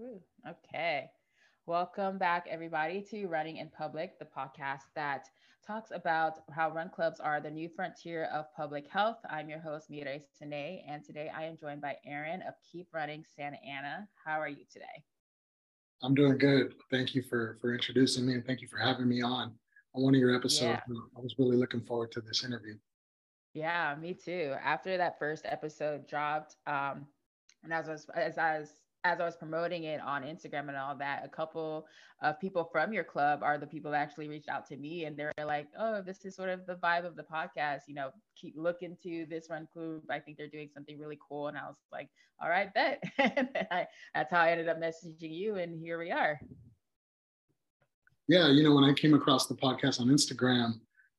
Ooh, okay. Welcome back, everybody, to Running in Public, the podcast that talks about how run clubs are the new frontier of public health. I'm your host, Mireille Sine, and today I am joined by Aaron of Keep Runnin' Santa Ana. How are you today? I'm doing good. Thank you for for introducing me, and thank you for having me on on one of your episodes. Yeah. I was really looking forward to this interview. Yeah, me too. After that first episode dropped, um, and as I was as I was as I was promoting it on Instagram and all that, a couple of people from your club are the people that actually reached out to me and they're like, oh, this is sort of the vibe of the podcast. You know, keep looking to this run club. I think they're doing something really cool. And I was like, all right, bet. and I, that's how I ended up messaging you. And here we are. Yeah, you know, when I came across the podcast on Instagram,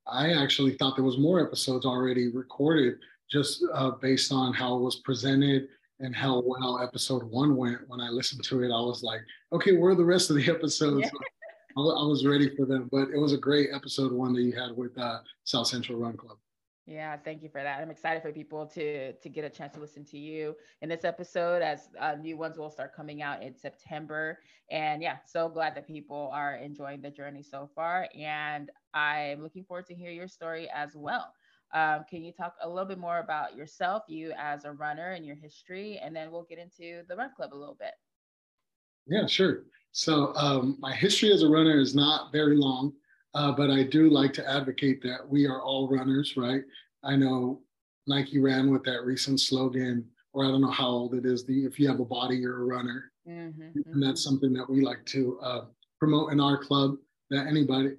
I actually thought there was more episodes already recorded just uh, based on how it was presented and how well episode one went. When I listened to it, I was like, okay, where are the rest of the episodes? Yeah. I, I, was ready for them, but it was a great episode one that you had with uh, South Central Run Club. Yeah, thank you for that. I'm excited for people to to get a chance to listen to you in this episode as uh, new ones will start coming out in September. And yeah, so glad that people are enjoying the journey so far. And I'm looking forward to hear your story as well. Um, can you talk a little bit more about yourself, you as a runner and your history, and then we'll get into the run club a little bit. Yeah, sure. So um, my history as a runner is not very long, uh, but I do like to advocate that we are all runners, right? I know Nike ran with that recent slogan, or I don't know how old it is. The if you have a body, you're a runner, mm-hmm, and mm-hmm. that's something that we like to uh, promote in our club. That anybody,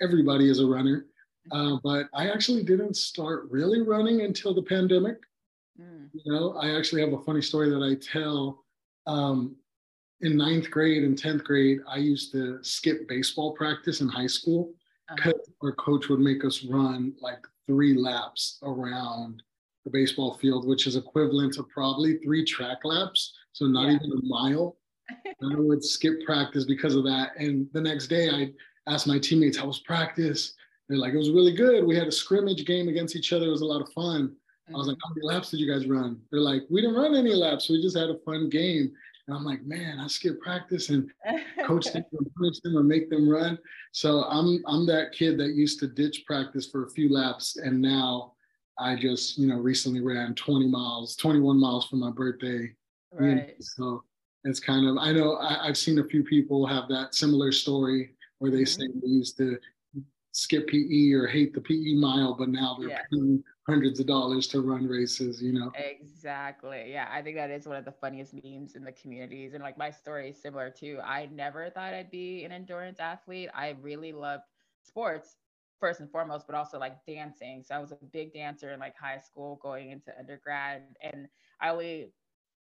everybody is a runner. Uh, but I actually didn't start really running until the pandemic. Mm. You know, I actually have a funny story that I tell. Um, in ninth grade and 10th grade, I used to skip baseball practice in high school because uh-huh. our coach would make us run like three laps around the baseball field, which is equivalent to probably three track laps. So not yeah. even a mile. I would skip practice because of that. And the next day I asked my teammates, how was practice? They're like, it was really good. We had a scrimmage game against each other. It was a lot of fun. Mm-hmm. I was like, how many laps did you guys run? They're like, we didn't run any laps. We just had a fun game. And I'm like, man, I skip practice and coach them or punish them or make them run. So I'm I'm that kid that used to ditch practice for a few laps, and now I just you know recently ran 20 miles, 21 miles for my birthday. Right. So it's kind of I know I, have seen a few people have that similar story where they mm-hmm. say they used to skip PE or hate the PE mile, but now they're yeah. paying hundreds of dollars to run races, you know? Exactly. Yeah. I think that is one of the funniest memes in the communities. And like my story is similar too. I never thought I'd be an endurance athlete. I really loved sports first and foremost, but also like dancing. So I was a big dancer in like high school going into undergrad. And I only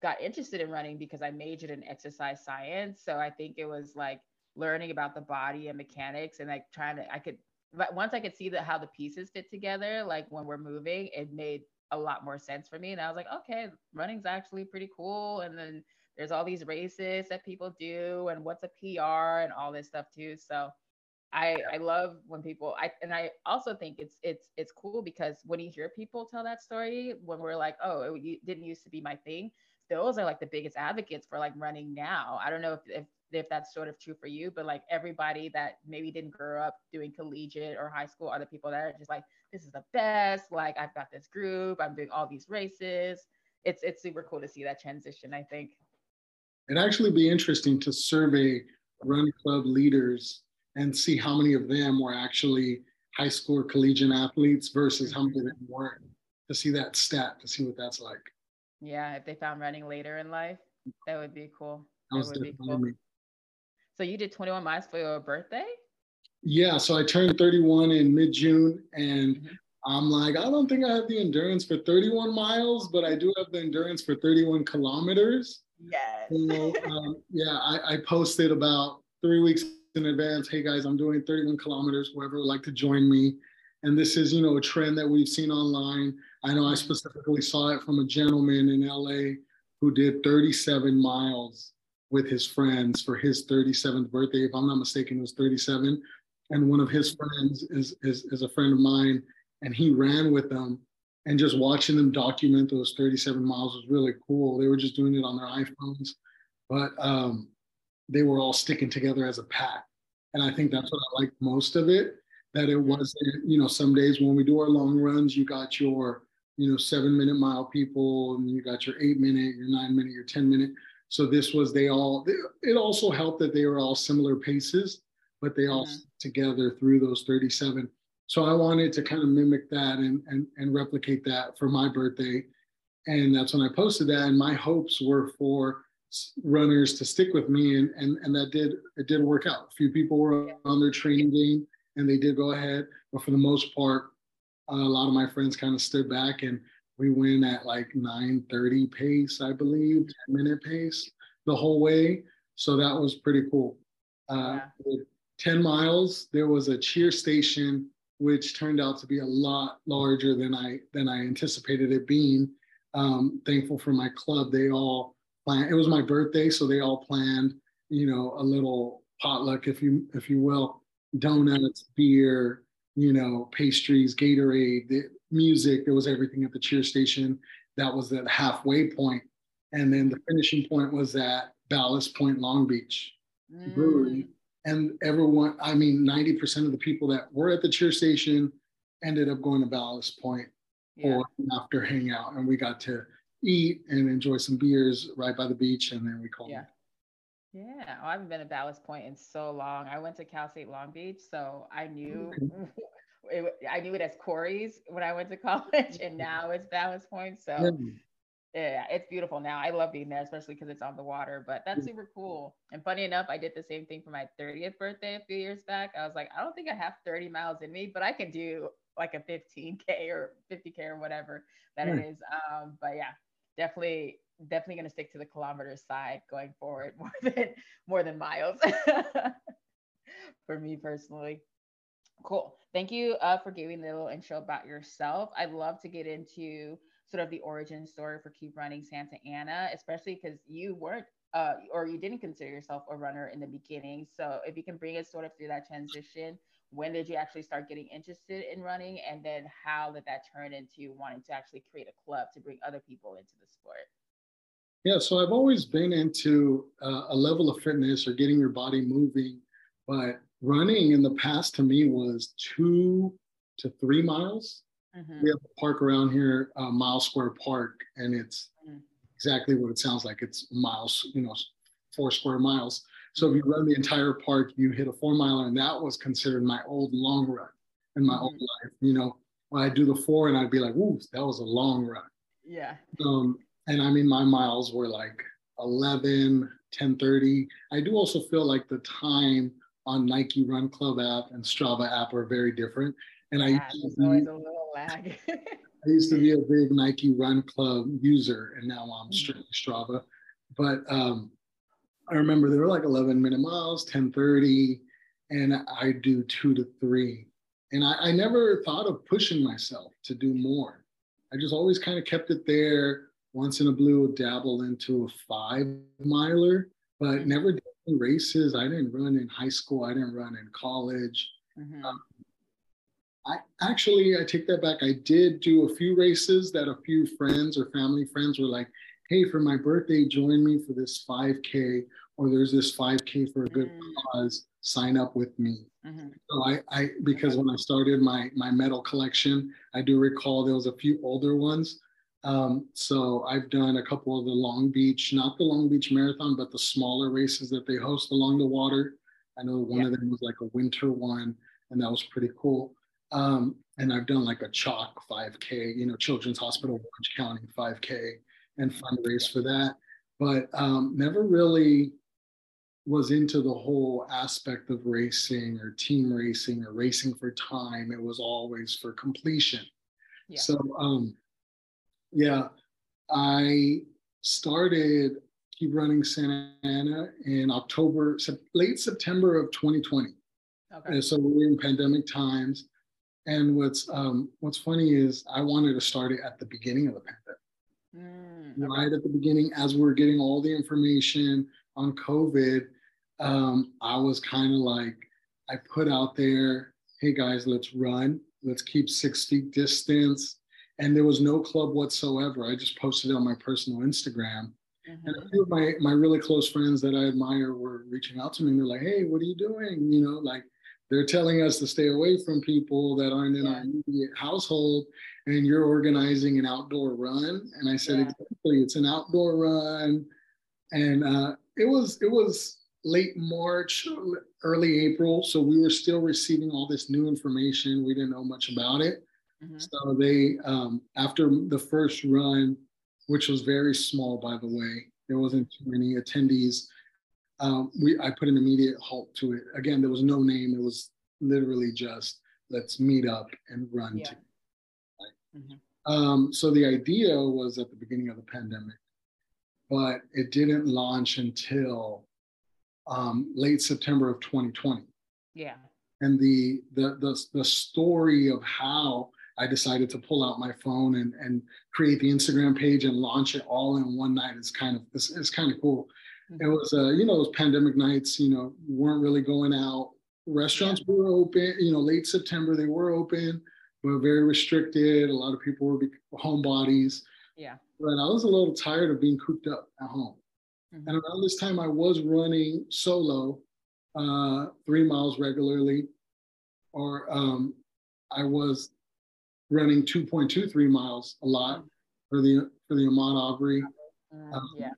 got interested in running because I majored in exercise science. So I think it was like learning about the body and mechanics and like trying to I could but once I could see that how the pieces fit together, like when we're moving, it made a lot more sense for me. And I was like, okay, running's actually pretty cool. And then there's all these races that people do and what's a PR and all this stuff too. So I I love when people I and I also think it's it's it's cool because when you hear people tell that story when we're like, oh, it didn't used to be my thing, those are like the biggest advocates for like running now. I don't know if, if if that's sort of true for you, but like everybody that maybe didn't grow up doing collegiate or high school, other people that are just like, this is the best. Like I've got this group, I'm doing all these races. It's it's super cool to see that transition, I think. It'd actually be interesting to survey run club leaders and see how many of them were actually high school or collegiate athletes versus how many of them weren't to see that stat, to see what that's like. Yeah, if they found running later in life, that would be cool. That, that would be cool. Me. So you did 21 miles for your birthday? Yeah, so I turned 31 in mid June, and mm-hmm. I'm like, I don't think I have the endurance for 31 miles, but I do have the endurance for 31 kilometers. Yes. So, um, yeah, I, I, posted about three weeks in advance. Hey guys, I'm doing 31 kilometers. Whoever would like to join me. And this is, you know, a trend that we've seen online. I know I mm-hmm. specifically saw it from a gentleman in LA who did 37 miles with his friends for his 37th birthday. If I'm not mistaken, it was 37. And one of his friends is, is, is a friend of mine, and he ran with them. And just watching them document those 37 miles was really cool. They were just doing it on their iPhones. but um, they were all sticking together as a pack. And I think that's what I liked most of it. That it wasn't, you know, some days when we do our long runs, you got your, you know, seven minute mile people, and you got your eight minute, your nine minute, your 10 minute. So this was they all. It also helped that they were all similar paces, but they all mm-hmm. together through those 37. So I wanted to kind of mimic that and and and replicate that for my birthday, and that's when I posted that. And my hopes were for runners to stick with me, and and and that did it did work out. A few people were on their training game, and they did go ahead, but for the most part, a lot of my friends kind of stood back and we went at like 9:30 pace, I believe, 10 minute pace the whole way. So that was pretty cool. Uh, yeah. 10 miles, there was a cheer station, which turned out to be a lot larger than I than I anticipated it being. Um, thankful for my club. They all planned. It was my birthday, so they all planned, you know, a little potluck, if you if you will, donuts, beer, you know, pastries, Gatorade, music. There was everything at the cheer station. That was the halfway point. And then the finishing point was at Ballast Point Long Beach mm. Brewery. And everyone, I mean, 90% of the people that were at the cheer station ended up going to Ballast Point yeah. or after hangout. And we got to eat and enjoy some beers right by the beach. And then we called yeah. Yeah, oh, I haven't been to Ballast Point in so long. I went to Cal State Long Beach, so I knew it, I knew it as Corey's when I went to college, and now it's Ballast Point. So yeah, it's beautiful now. I love being there, especially because it's on the water. But that's super cool. And funny enough, I did the same thing for my 30th birthday a few years back. I was like, I don't think I have 30 miles in me, but I can do like a 15k or 50k or whatever that mm. it is. Um, but yeah, definitely definitely going to stick to the kilometer side going forward more than more than miles for me personally cool. Thank you uh, for giving the little intro about yourself. I'd love to get into sort of the origin story for keep runnin' santa ana especially because you weren't uh, or you didn't consider yourself a runner in the beginning. So if you can bring us sort of through that transition when did you actually start getting interested in running? And then how did that turn into wanting to actually create a club to bring other people into the sport? Yeah, so I've always been into uh, a level of fitness or getting your body moving, but running in the past to me was two to three miles. Mm-hmm. We have a park around here, uh, Mile Square Park, and it's mm-hmm. exactly what it sounds like. It's miles, you know, four square miles. So if you run the entire park, you hit a four miler, and that was considered my old long run in my mm-hmm. old life. You know, when I do the four, and I'd be like, "Ooh, that was a long run." Yeah. Um, and I mean, my miles were like 11, 1030. I do also feel like the time on Nike Run Club app and Strava app are very different. And I yeah, used to always be, a little lag. I used to be a big Nike Run Club user, and now I'm mm-hmm. strictly Strava. But um, I remember they were like 11 minute miles, 1030, and I do two to three. And I, I never thought of pushing myself to do more. I just always kind of kept it there once in a blue dabble into a five miler, but mm-hmm. never did races. I didn't run in high school. I didn't run in college. Mm-hmm. Um, I actually, I take that back. I did do a few races that a few friends or family friends were like, "Hey, for my birthday, join me for this 5K, or there's this 5K for a good mm-hmm. cause. Sign up with me." Mm-hmm. So I, I, because when I started my my medal collection, I do recall there was a few older ones um, so I've done a couple of the Long Beach, not the Long Beach Marathon, but the smaller races that they host along the water. I know one yeah. of them was like a winter one, and that was pretty cool. Um, and I've done like a CHOC 5K, you know, Children's Hospital Orange County 5K and fundraise for that. But um, never really was into the whole aspect of racing or team racing or racing for time. It was always for completion. Yeah. So um, yeah, I started Keep Runnin' Santa Ana in October, late September of 2020. Okay. And so we're in pandemic times. And what's um, what's funny is I wanted to start it at the beginning of the pandemic. Mm, okay. Right at the beginning, as we are getting all the information on COVID, um, I was kind of like, I put out there, hey guys, let's run, let's keep six feet distance, and there was no club whatsoever. I just posted it on my personal Instagram. Mm-hmm. And a few of my my really close friends that I admire were reaching out to me and they're like, "Hey, what are you doing?" You know, like they're telling us to stay away from people that aren't in yeah. our immediate household, and you're organizing an outdoor run. And I said, yeah. "Exactly, it's an outdoor run." And uh, it was it was late March, early April, so we were still receiving all this new information. We didn't know much about it. Mm-hmm. So they, um, after the first run, which was very small, by the way, there wasn't too many attendees. Um, we I put an immediate halt to it. Again, there was no name. It was literally just let's meet up and run. Yeah. To, right? mm-hmm. um, so the idea was at the beginning of the pandemic, but it didn't launch until um, late September of 2020. Yeah. And the, the the the story of how I decided to pull out my phone and, and create the Instagram page and launch it all in one night is kind of it's, it's kind of cool. Mm-hmm. It was uh, you know, was pandemic nights, you know, weren't really going out. Restaurants yeah. were open, you know, late September they were open, but very restricted. A lot of people were homebodies. Yeah. But I was a little tired of being cooped up at home. Mm-hmm. And around this time I was running solo uh, three miles regularly, or um, I was running 2.23 miles a lot for the for the Ahmaud Arbery. Uh, um, yeah.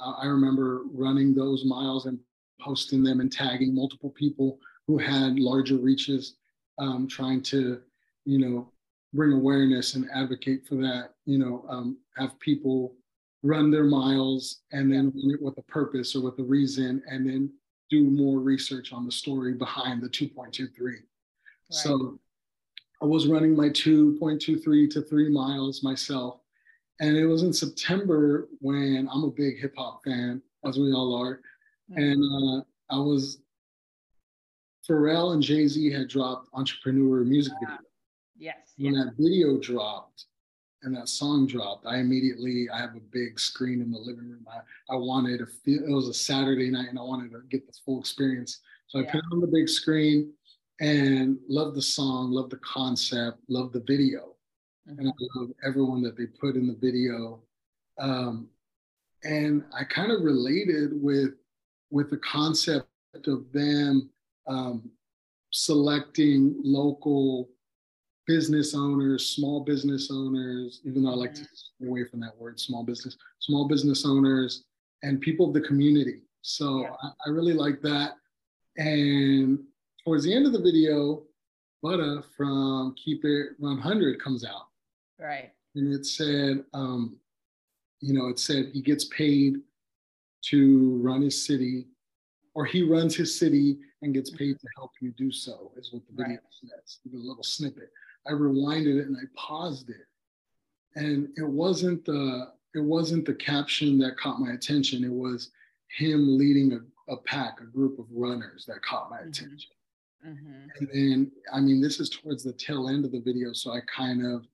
I remember running those miles and posting them and tagging multiple people who had larger reaches, um, trying to, you know, bring awareness and advocate for that. You know, um, have people run their miles and then run it with a purpose or with a reason, and then do more research on the story behind the 2.23. Right. So I was running my 2.23 to three miles myself. And it was in September when I'm a big hip hop fan, as we all are. Mm-hmm. And uh, I was, Pharrell and Jay Z had dropped Entrepreneur music video. Yes. When yes. that video dropped and that song dropped, I immediately, I have a big screen in the living room. I, I wanted to feel, it was a Saturday night and I wanted to get the full experience. So I yeah. put it on the big screen and love the song, love the concept, love the video, mm-hmm. and I love everyone that they put in the video. Um, and I kind of related with with the concept of them um, selecting local business owners, small business owners, even though I like to mm-hmm. stay away from that word, small business, small business owners, and people of the community. So yeah. I, I really like that. And towards the end of the video, Buddha from Keep It 100 comes out. Right. And it said, um, you know, it said he gets paid to run his city, or he runs his city and gets paid to help you do so, is what the video right. says. The little snippet. I rewinded it and I paused it. And it wasn't the it wasn't the caption that caught my attention. It was him leading a, a pack, a group of runners that caught my mm-hmm. attention. Mm-hmm. And then, I mean, this is towards the tail end of the video. So I kind of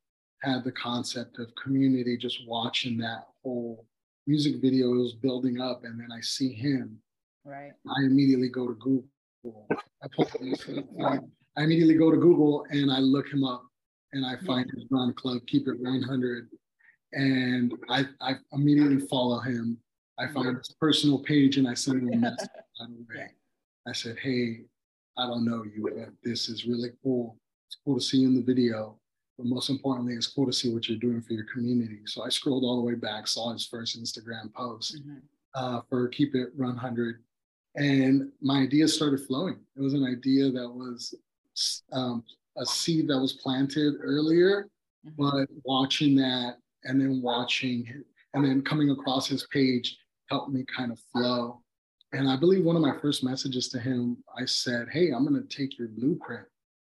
had the concept of community just watching that whole music video was building up. And then I see him. Right. I immediately go to Google. I, pull, I immediately go to Google and I look him up and I find his run club, Keep It 100. And I, I immediately follow him. I find his personal page and I send him a message. I said, hey, I don't know you, but this is really cool. It's cool to see you in the video. But most importantly, it's cool to see what you're doing for your community. So I scrolled all the way back, saw his first Instagram post mm-hmm. uh, for Keep It Run 100. And my ideas started flowing. It was an idea that was um, a seed that was planted earlier, mm-hmm. but watching that and then watching and then coming across his page helped me kind of flow. And I believe one of my first messages to him, I said, Hey, I'm going to take your blueprint,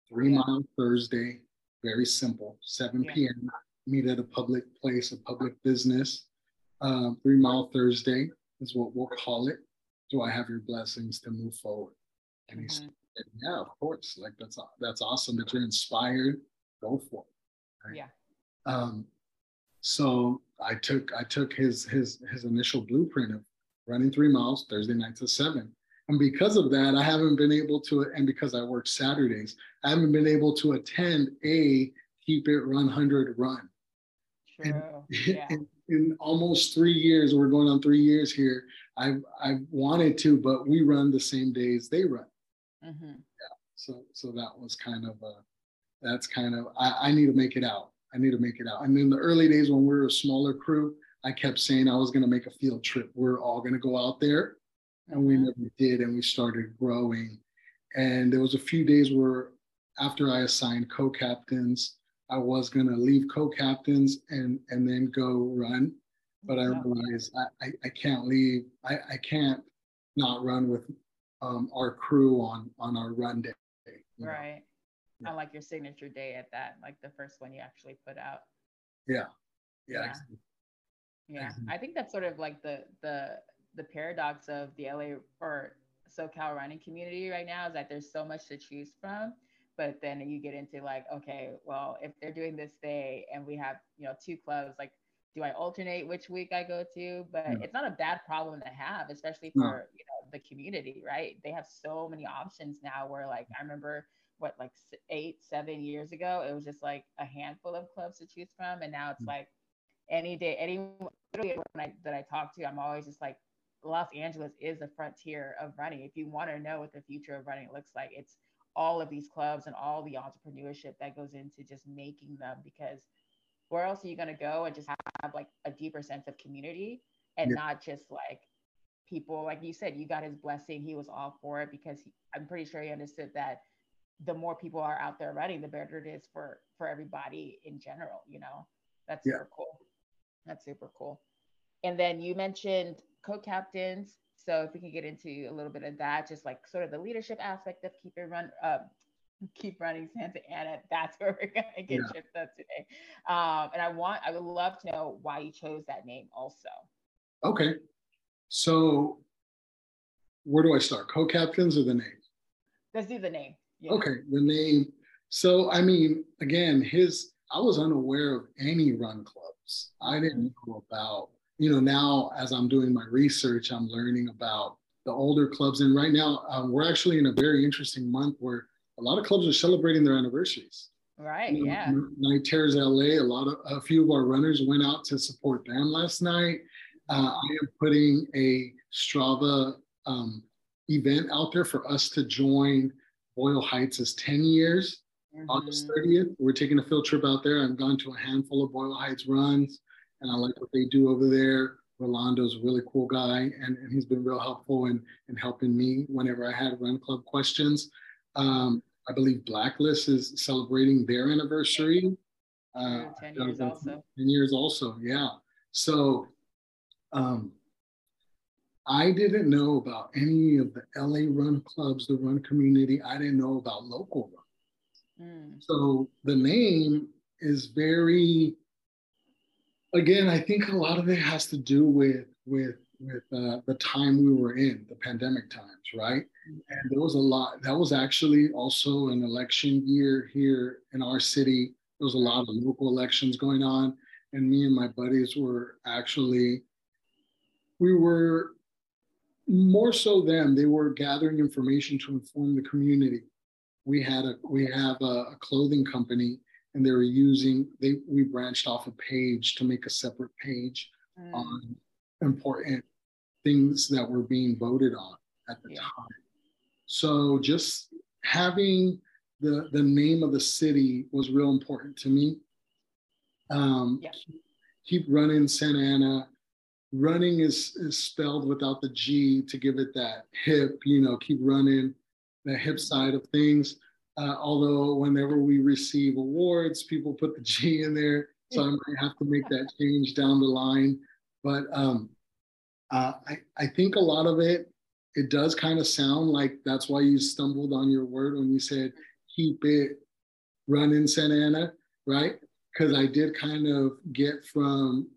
three yeah. mile Thursday, very simple, 7 yeah. p.m., meet at a public place, a public business. Uh, three mile Thursday is what we'll call it. Do I have your blessings to move forward? And mm-hmm. he said, Yeah, of course. Like that's that's awesome that you're inspired. Go for it. Right? Yeah. Um, so I took I took his his his initial blueprint of running three miles Thursday nights at seven. And because of that, I haven't been able to, and because I work Saturdays, I haven't been able to attend a Keep It Run 100 run. True. Yeah. In, in, almost three years, we're going on three years here. I've I've wanted to, but we run the same days they run. Mm-hmm. Yeah. So so that was kind of a that's kind of I, I need to make it out. I need to make it out. And in the early days when we were a smaller crew, I kept saying I was going to make a field trip. We're all going to go out there, and we mm-hmm. never did. And we started growing. And there was a few days where after I assigned co-captains, I was gonna leave co-captains and and then go run, but I realized I, I, I can't leave. I, I can't not run with um, our crew on on our run day. Right. I like your signature day at that, like the first one you actually put out. Yeah. Yeah. Yeah. Yeah. I think that's sort of like the the the paradox of the LA or SoCal running community right now is that there's so much to choose from but then you get into like okay well if they're doing this day and we have you know two clubs like do i alternate which week i go to but yeah. it's not a bad problem to have especially for no. you know the community right they have so many options now where like i remember what like eight seven years ago it was just like a handful of clubs to choose from and now it's mm-hmm. like any day any I, that i talk to i'm always just like los angeles is the frontier of running if you want to know what the future of running looks like it's all of these clubs and all the entrepreneurship that goes into just making them because where else are you going to go and just have like a deeper sense of community and yeah. not just like people like you said you got his blessing he was all for it because he, i'm pretty sure he understood that the more people are out there running the better it is for for everybody in general you know that's yeah. super cool that's super cool and then you mentioned co-captains so if we can get into a little bit of that, just like sort of the leadership aspect of keep it run, uh, keep runnin' Santa Ana. That's where we're gonna get yeah. up today. Um, and I want, I would love to know why you chose that name also. Okay, so where do I start? Co-captains or the name? Let's do the name. Yeah. Okay, the name. So I mean, again, his I was unaware of any run I didn't know about you know, now as I'm doing my research, I'm learning about the older clubs. And right now, um, we're actually in a very interesting month where a lot of clubs are celebrating their anniversaries. Right. You know, yeah. Night Terrors LA. A lot of a few of our runners went out to support them last night. Uh, I am putting a Strava um, event out there for us to join Boyle Heights as 10 years. Mm-hmm. August 30th, we're taking a field trip out there. I've gone to a handful of Boyle Heights runs and I like what they do over there. Rolando's a really cool guy, and, and he's been real helpful in, in helping me whenever I had run club questions. Um, I believe Blacklist is celebrating their anniversary. Uh, 10 years also. 10 years also, yeah. So um, I didn't know about any of the LA run clubs, the run community. I didn't know about local. Mm. So the name is very again, I think a lot of it has to do with with with uh, the time we were in, the pandemic times, right? And there was a lot. That was actually also an election year here in our city. There was a lot of local elections going on, and me and my buddies were actually we were more so them. They were gathering information to inform the community. We had a we have a, a clothing company and they were using they we branched off a page to make a separate page mm. on important things that were being voted on at the yeah. time so just having the the name of the city was real important to me um yeah. keep runnin' santa ana running is is spelled without the g to give it that hip you know keep running the hip side of things uh, although whenever we receive awards, people put the G in there. So I might have to make that change down the line. But um, uh, I, I think a lot of it, it does kind of sound like that's why you stumbled on your word when you said keep it running Santa Ana, right? Because I did kind of get from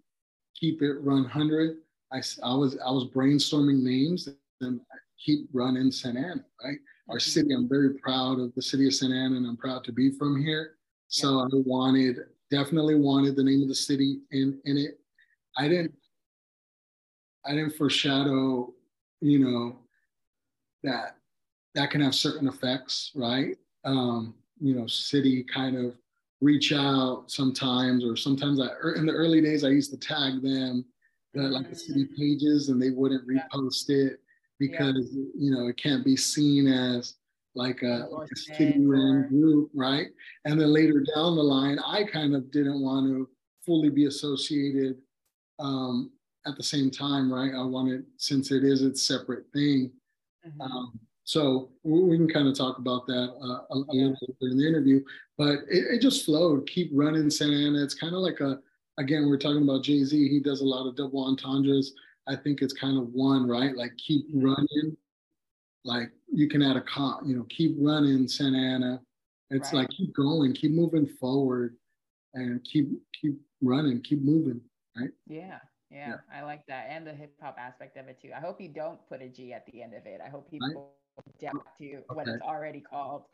keep it run 100. I, I was I was brainstorming names and keep runnin' Santa Ana, right? Our city. I'm very proud of the city of Santa Ana and I'm proud to be from here. So yeah. I wanted, definitely wanted the name of the city in, in it. I didn't, I didn't foreshadow, you know, that that can have certain effects, right? Um, you know, city kind of reach out sometimes, or sometimes I er, in the early days I used to tag them, the, like the city mm. pages, and they wouldn't repost it because yeah. you know it can't be seen as like a, like a city ran group, right? And then later down the line, I kind of didn't want to fully be associated um, at the same time, right? I wanted, since it is its separate thing. Mm-hmm. Um, so we, can kind of talk about that uh, a, a yeah. little bit in the interview, but it, it just flowed. Keep runnin' Santa Ana. It's kind of like a, again, we're talking about Jay Z. He does a lot of double entendres. I think it's kind of one, right? Like keep running. Like you can add a comp, you know, keep runnin' Santa Ana. It's right. like keep going, keep moving forward, and keep keep running, keep moving, right? Yeah. Yeah, yeah, I like that. And the hip hop aspect of it too. I hope you don't put a G at the end of it. I hope people right. adapt oh, to okay. what it's already called.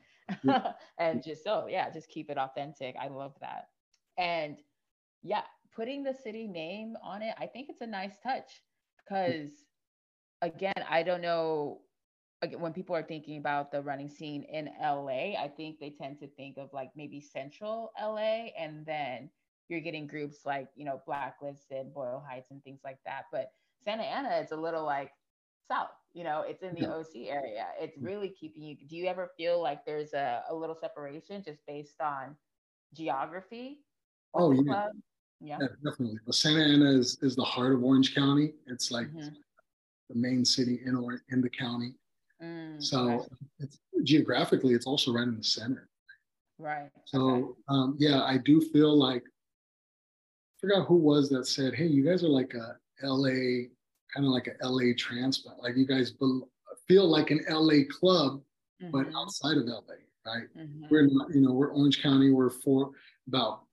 Yeah. and just so, yeah, just keep it authentic. I love that. And yeah, putting the city name on it, I think it's a nice touch because, again, I don't know. Again, when people are thinking about the running scene in LA, I think they tend to think of like maybe central LA and then you're getting groups like you know blacklisted boyle heights and things like that but santa ana it's a little like south you know it's in the yeah. oc area it's mm. really keeping you do you ever feel like there's a, a little separation just based on geography oh yeah. Yeah. yeah definitely but santa ana is, is the heart of orange county it's like mm-hmm. the main city in or in the county mm, so it's geographically it's also right in the center right so okay. um, yeah i do feel like I forgot who was that said, "Hey, you guys are like a LA, kind of like a LA transplant. Like you guys be- feel like an LA club, mm-hmm. but outside of LA, right? Mm-hmm. We're not, you know, we're Orange County. We're for about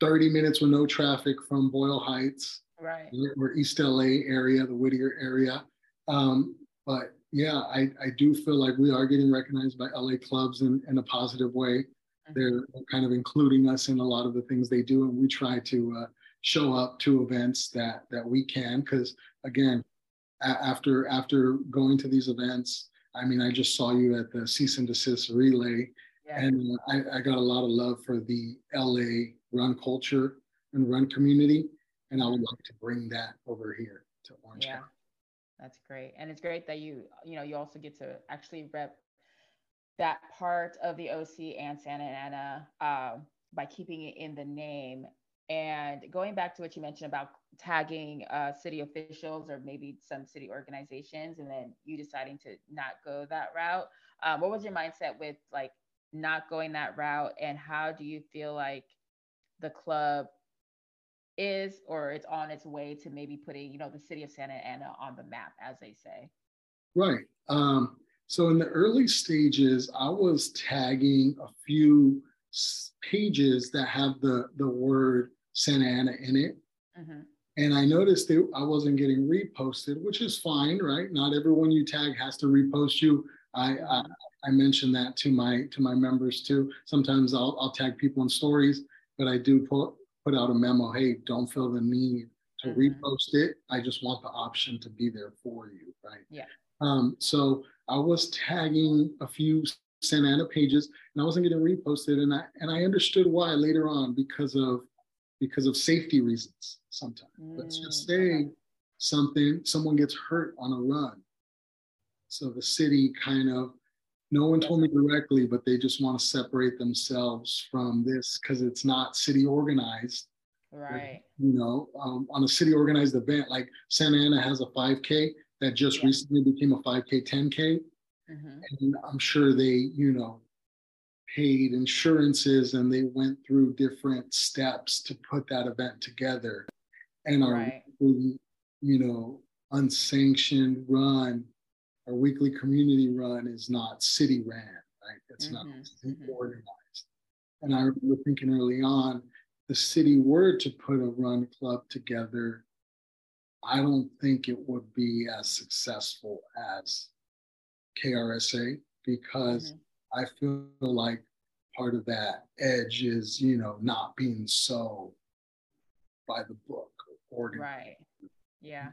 30 minutes with no traffic from Boyle Heights. Right. We're East LA area, the Whittier area. Um, but yeah, I, I do feel like we are getting recognized by LA clubs in, in a positive way. Mm-hmm. They're kind of including us in a lot of the things they do, and we try to uh, show up to events that that we can because again a- after after going to these events i mean i just saw you at the cease and desist relay yeah. and I, I got a lot of love for the la run culture and run community and i would like to bring that over here to orange yeah. County. that's great and it's great that you you know you also get to actually rep that part of the oc and santa ana uh, by keeping it in the name and going back to what you mentioned about tagging uh, city officials or maybe some city organizations, and then you deciding to not go that route, um, what was your mindset with like not going that route, and how do you feel like the club is or it's on its way to maybe putting you know the city of Santa Ana on the map, as they say? Right. Um, so in the early stages, I was tagging a few pages that have the the word Santa Ana in it. Mm-hmm. And I noticed that I wasn't getting reposted, which is fine, right? Not everyone you tag has to repost you. I, I. I mentioned that to my to my members too. Sometimes I'll, I'll tag people in stories, but I do put put out a memo. Hey, don't feel the need to mm-hmm. repost it. I just want the option to be there for you, right? Yeah. Um, so I was tagging a few Santa Ana pages, and I wasn't getting reposted, and I and I understood why later on because of because of safety reasons sometimes. Mm, Let's just say okay. something, someone gets hurt on a run. So the city kind of, no one told me directly, but they just want to separate themselves from this because it's not city organized. Right. you know, um, on a city organized event, like Santa Ana has a 5K that just yeah. recently became a 5K, 10K. Mm-hmm. And I'm sure they, you know, paid insurances and they went through different steps to put that event together. And our right. you know, unsanctioned run, our weekly community run is not city ran, right? It's mm-hmm. not mm-hmm. organized. And I remember thinking early on, the city were to put a run club together, I don't think it would be as successful as KRSA because mm-hmm I feel like part of that edge is, you know, not being so by the book organized. Right. Yeah.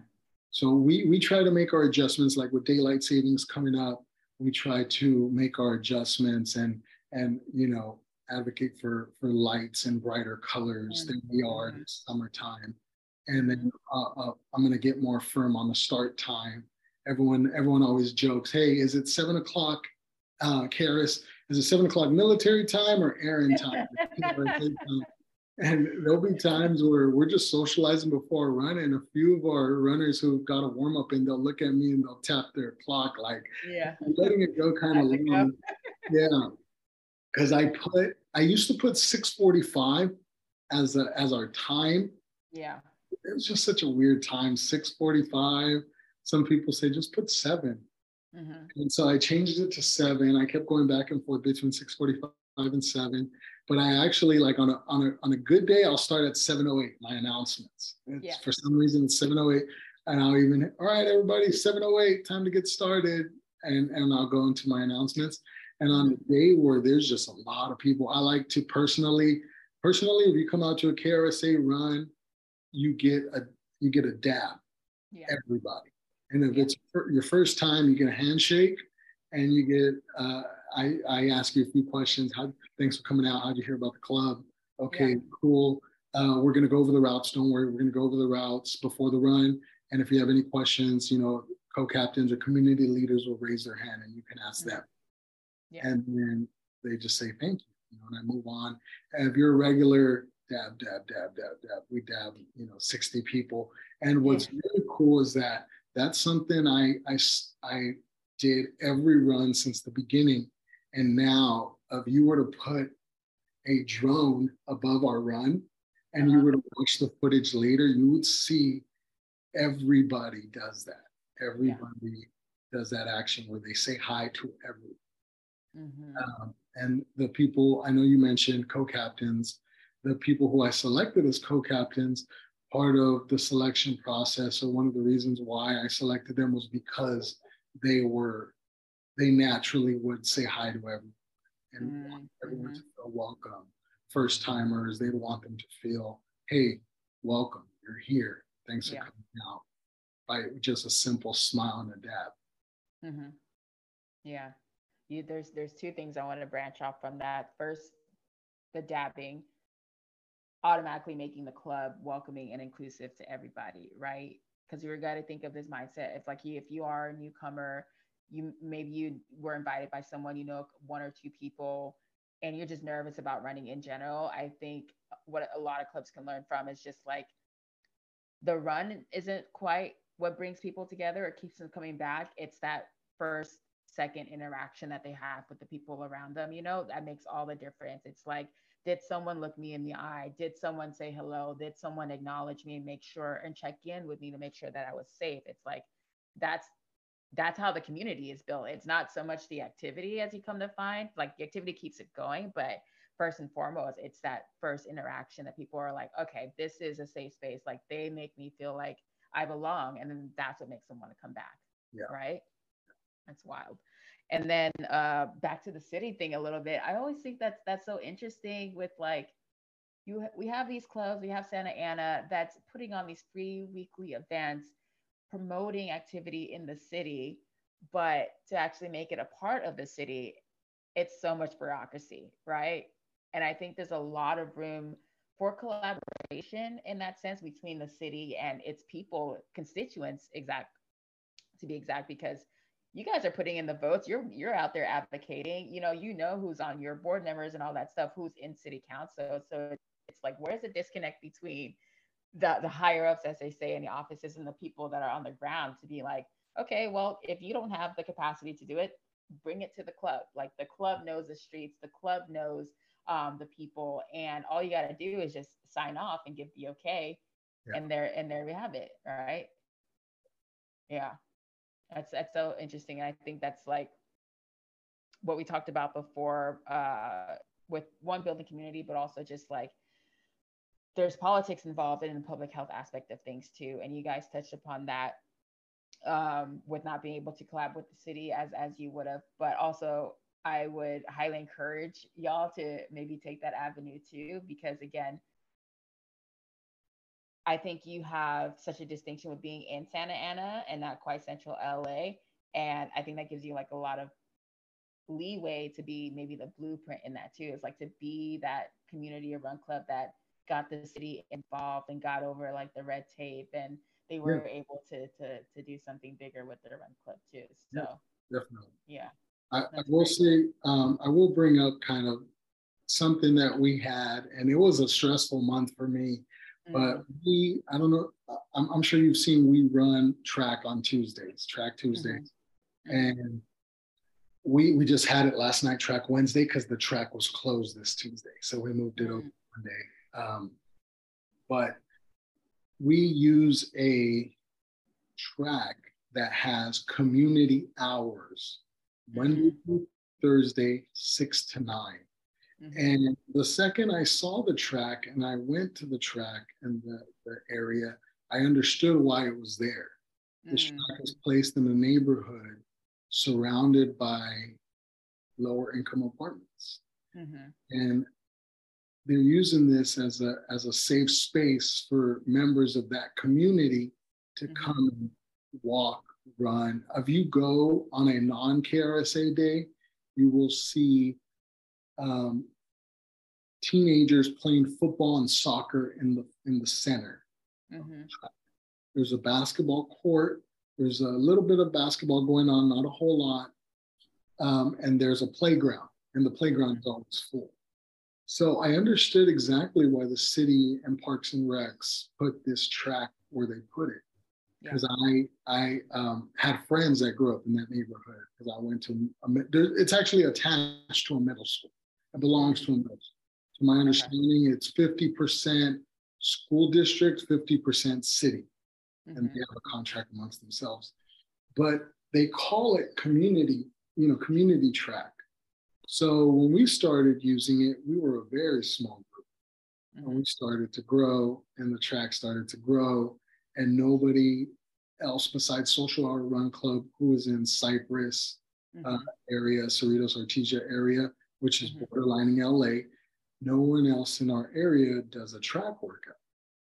So we we try to make our adjustments like with daylight savings coming up, we try to make our adjustments and and you know advocate for for lights and brighter colors than we are in summertime. And then mm-hmm. uh, uh, I'm going to get more firm on the start time. Everyone everyone always jokes, "Hey, is it seven o'clock, uh, Karis? Is it seven o'clock military time or Aaron time?" and there'll be times where we're just socializing before a run, and a few of our runners who've got a warm up, and they'll look at me and they'll tap their clock like, "Yeah, letting it go kind of long." yeah, because I put I used to put 645 as a, as our time. Yeah. It was just such a weird time, 645. Some people say just put 7 mm-hmm. And so I changed it to seven. I kept going back and forth between 645 and seven. But I actually like on a on a on a good day, I'll start at 708, my announcements. Yeah. For some reason it's 708. And I'll even, all right, everybody, 708, time to get started. And and I'll go into my announcements. And on the day where there's just a lot of people, I like to personally, personally, if you come out to a KRSA run, you get a you get a dab. Yeah. Everybody. And if yeah. it's your first time, you get a handshake and you get uh, I, I ask you a few questions. How thanks for coming out. How'd you hear about the club? Okay, yeah. cool. Uh, we're gonna go over the routes. Don't worry, we're gonna go over the routes before the run. And if you have any questions, you know, co-captains or community leaders will raise their hand and you can ask mm-hmm. them yeah. and then they just say thank you, you know, and I move on. And if you're a regular dab, dab, dab, dab, dab, we dab, you know, 60 people. And what's yeah. really cool is that that's something I, I, I did every run since the beginning. And now, if you were to put a drone above our run and uh-huh. you were to watch the footage later, you would see everybody does that. Everybody yeah. does that action where they say hi to everyone. Mm-hmm. Um, and the people I know you mentioned co-captains, the people who I selected as co-captains, part of the selection process, or one of the reasons why I selected them was because they were they naturally would say hi to everyone and mm-hmm. want everyone to feel welcome. First timers, they'd want them to feel, hey, welcome, you're here. Thanks yeah. for coming out. By just a simple smile and a dab. Mm-hmm. Yeah you, there's there's two things I want to branch off from that. First, the dabbing, automatically making the club welcoming and inclusive to everybody, right? Because you're got to think of this mindset. If like you, if you are a newcomer, you maybe you were invited by someone you know, one or two people, and you're just nervous about running in general. I think what a lot of clubs can learn from is just like the run isn't quite what brings people together or keeps them coming back. It's that first second interaction that they have with the people around them, you know, that makes all the difference. It's like, did someone look me in the eye? Did someone say hello? Did someone acknowledge me and make sure and check in with me to make sure that I was safe? It's like that's that's how the community is built. It's not so much the activity as you come to find, like the activity keeps it going, but first and foremost, it's that first interaction that people are like, okay, this is a safe space. Like they make me feel like I belong. And then that's what makes them want to come back. Yeah. Right. That's wild. And then uh, back to the city thing a little bit. I always think that's that's so interesting with like you we have these clubs, we have Santa Ana that's putting on these free weekly events promoting activity in the city, but to actually make it a part of the city, it's so much bureaucracy, right? And I think there's a lot of room for collaboration in that sense between the city and its people, constituents, exact to be exact, because you guys are putting in the votes. You're you're out there advocating. You know, you know who's on your board members and all that stuff, who's in city council. So it's like, where's the disconnect between the the higher ups, as they say, in the offices and the people that are on the ground to be like, okay, well, if you don't have the capacity to do it, bring it to the club. Like the club knows the streets, the club knows um, the people, and all you got to do is just sign off and give the okay, yeah. and there and there we have it. All right. Yeah. That's that's so interesting. And I think that's like what we talked about before uh, with one building community, but also just like there's politics involved in the public health aspect of things too. And you guys touched upon that um, with not being able to collab with the city as as you would have, but also I would highly encourage y'all to maybe take that avenue too, because again, I think you have such a distinction with being in Santa Ana and not quite central LA. And I think that gives you like a lot of leeway to be maybe the blueprint in that too. It's like to be that community or run club that got the city involved and got over like the red tape and they were yeah. able to to to do something bigger with their run club too. So yeah, definitely. Yeah. I, I will great. say um, I will bring up kind of something that we had, and it was a stressful month for me. Mm-hmm. But we, I don't know, I'm, I'm, sure you've seen we run track on Tuesdays, track Tuesdays, mm-hmm. and we we just had it last night, track Wednesday, because the track was closed this Tuesday, so we moved it mm-hmm. over Monday. Um, but we use a track that has community hours Monday mm-hmm. through Thursday, six to 9 mm-hmm. And the second I saw the track and I went to the track and the, the area, I understood why it was there. The mm-hmm. track is placed in a neighborhood surrounded by lower income apartments. Mm-hmm. And they're using this as a as a safe space for members of that community to mm-hmm. come and walk, run. If you go on a non-KRSA day, you will see um, teenagers playing football and soccer in the in the center. Mm-hmm. There's a basketball court. There's a little bit of basketball going on, not a whole lot, um, and there's a playground, and the playground is always full. So I understood exactly why the city and Parks and Recs put this track where they put it. Because yeah. I I um, had friends that grew up in that neighborhood because I went to a, it's actually attached to a middle school. It belongs to a middle school. To my understanding, okay. it's 50% school district, 50% city. Mm-hmm. And they have a contract amongst themselves. But they call it community, you know, community track. So when we started using it, we were a very small group. Mm-hmm. And we started to grow, and the track started to grow, and nobody else besides Social Hour Run Club, who is in Cypress uh, mm-hmm. uh, area, Cerritos Artesia area, which is mm-hmm. borderlining LA, no one else in our area does a track workout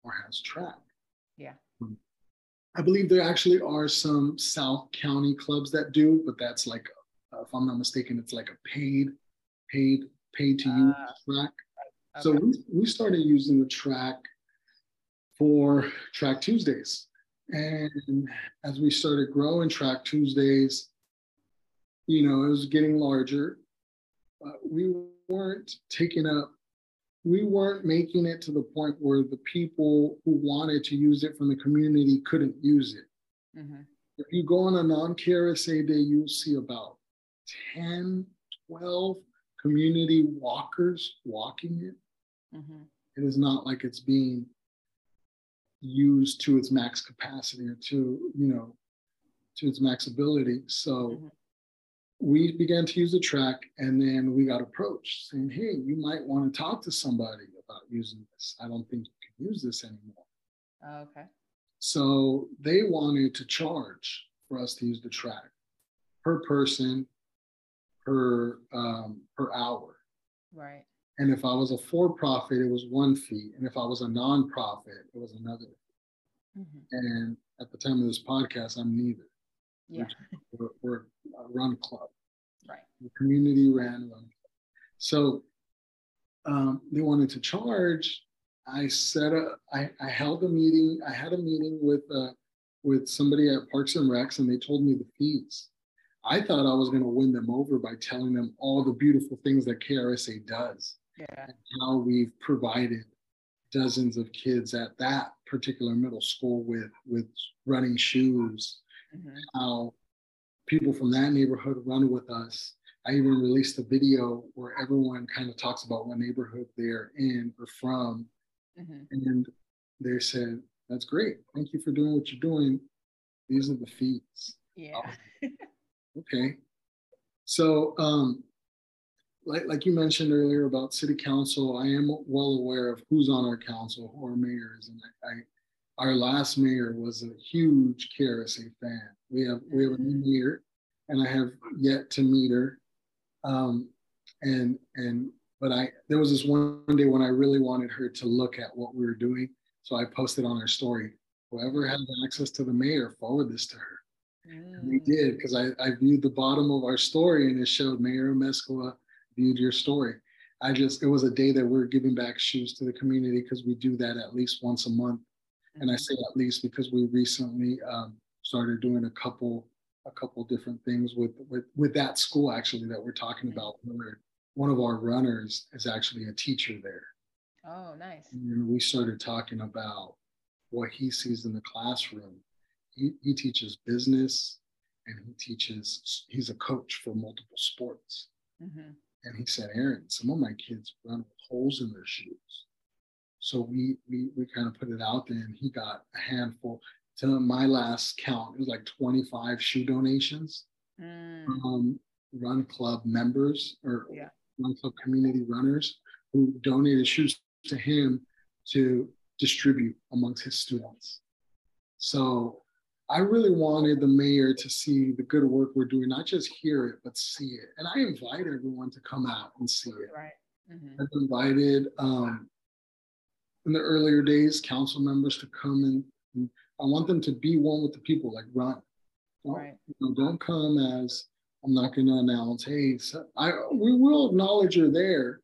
or has track. Yeah. I believe there actually are some South County clubs that do, but that's like uh, if I'm not mistaken, it's like a paid, paid, paid to use uh, track. Okay. So we, we started using the track for Track Tuesdays. And as we started growing Track Tuesdays, you know, it was getting larger. But we weren't taking up, we weren't making it to the point where the people who wanted to use it from the community couldn't use it. Mm-hmm. If you go on a non KRSA day, you'll see about 10, 12 community walkers walking it. Mm-hmm. it is not like it's being used to its max capacity or to, you know, to its max ability. So mm-hmm. we began to use the track and then we got approached saying, hey, you might want to talk to somebody about using this. I don't think you can use this anymore. Oh, okay. So they wanted to charge for us to use the track per person per um, per hour. Right. And if I was a for-profit, it was one fee, and if I was a nonprofit, it was another. Mm-hmm. And at the time of this podcast, I'm neither. Yeah. We're, we're a run club. Right. The community ran run. So um, they wanted to charge. I set a. I, I held a meeting. I had a meeting with uh, with somebody at Parks and Recs, and they told me the fees. I thought I was going to win them over by telling them all the beautiful things that KRSA does yeah. how we've provided dozens of kids at that particular middle school with with running shoes. Mm-hmm. How people from that neighborhood run with us. I even released a video where everyone kind of talks about what neighborhood they're in or from. Mm-hmm. And they said, That's great. Thank you for doing what you're doing. These are the fees. Yeah. Okay. So, um, like, like you mentioned earlier about city council, I am well aware of who's on our council, or mayors, and I, I our last mayor was a huge KRSA fan. We have we have a new mayor, and I have yet to meet her. Um, and and but I there was this one day when I really wanted her to look at what we were doing, so I posted on our story. Whoever has access to the mayor, forward this to her Mm. We did because I, I viewed the bottom of our story and it showed Mayor Amezcua viewed your story. I just, it was a day that we're giving back shoes to the community because we do that at least once a month. Mm-hmm. And I mm-hmm. say at least because we recently um, started doing a couple, a couple different things with, with, with that school actually that we're talking mm-hmm. about. Where one of our runners is actually a teacher there. Oh, nice. And we started talking about what he sees in the classroom. He, he teaches business and he teaches, he's a coach for multiple sports. Mm-hmm. And he said, Aaron, some of my kids run with holes in their shoes. So we we we kind of put it out there and he got a handful. To my last count, it was like 25 shoe donations mm. from run club members or yeah. run club community runners who donated shoes to him to distribute amongst his students. So I really wanted the mayor to see the good work we're doing, not just hear it, but see it. And I invite everyone to come out and see it. Right. Mm-hmm. I've invited um, in the earlier days council members to come and, and, I want them to be one with the people, like run. Don't, right. you know, don't come as I'm not going to announce, hey, so I we will acknowledge you're there,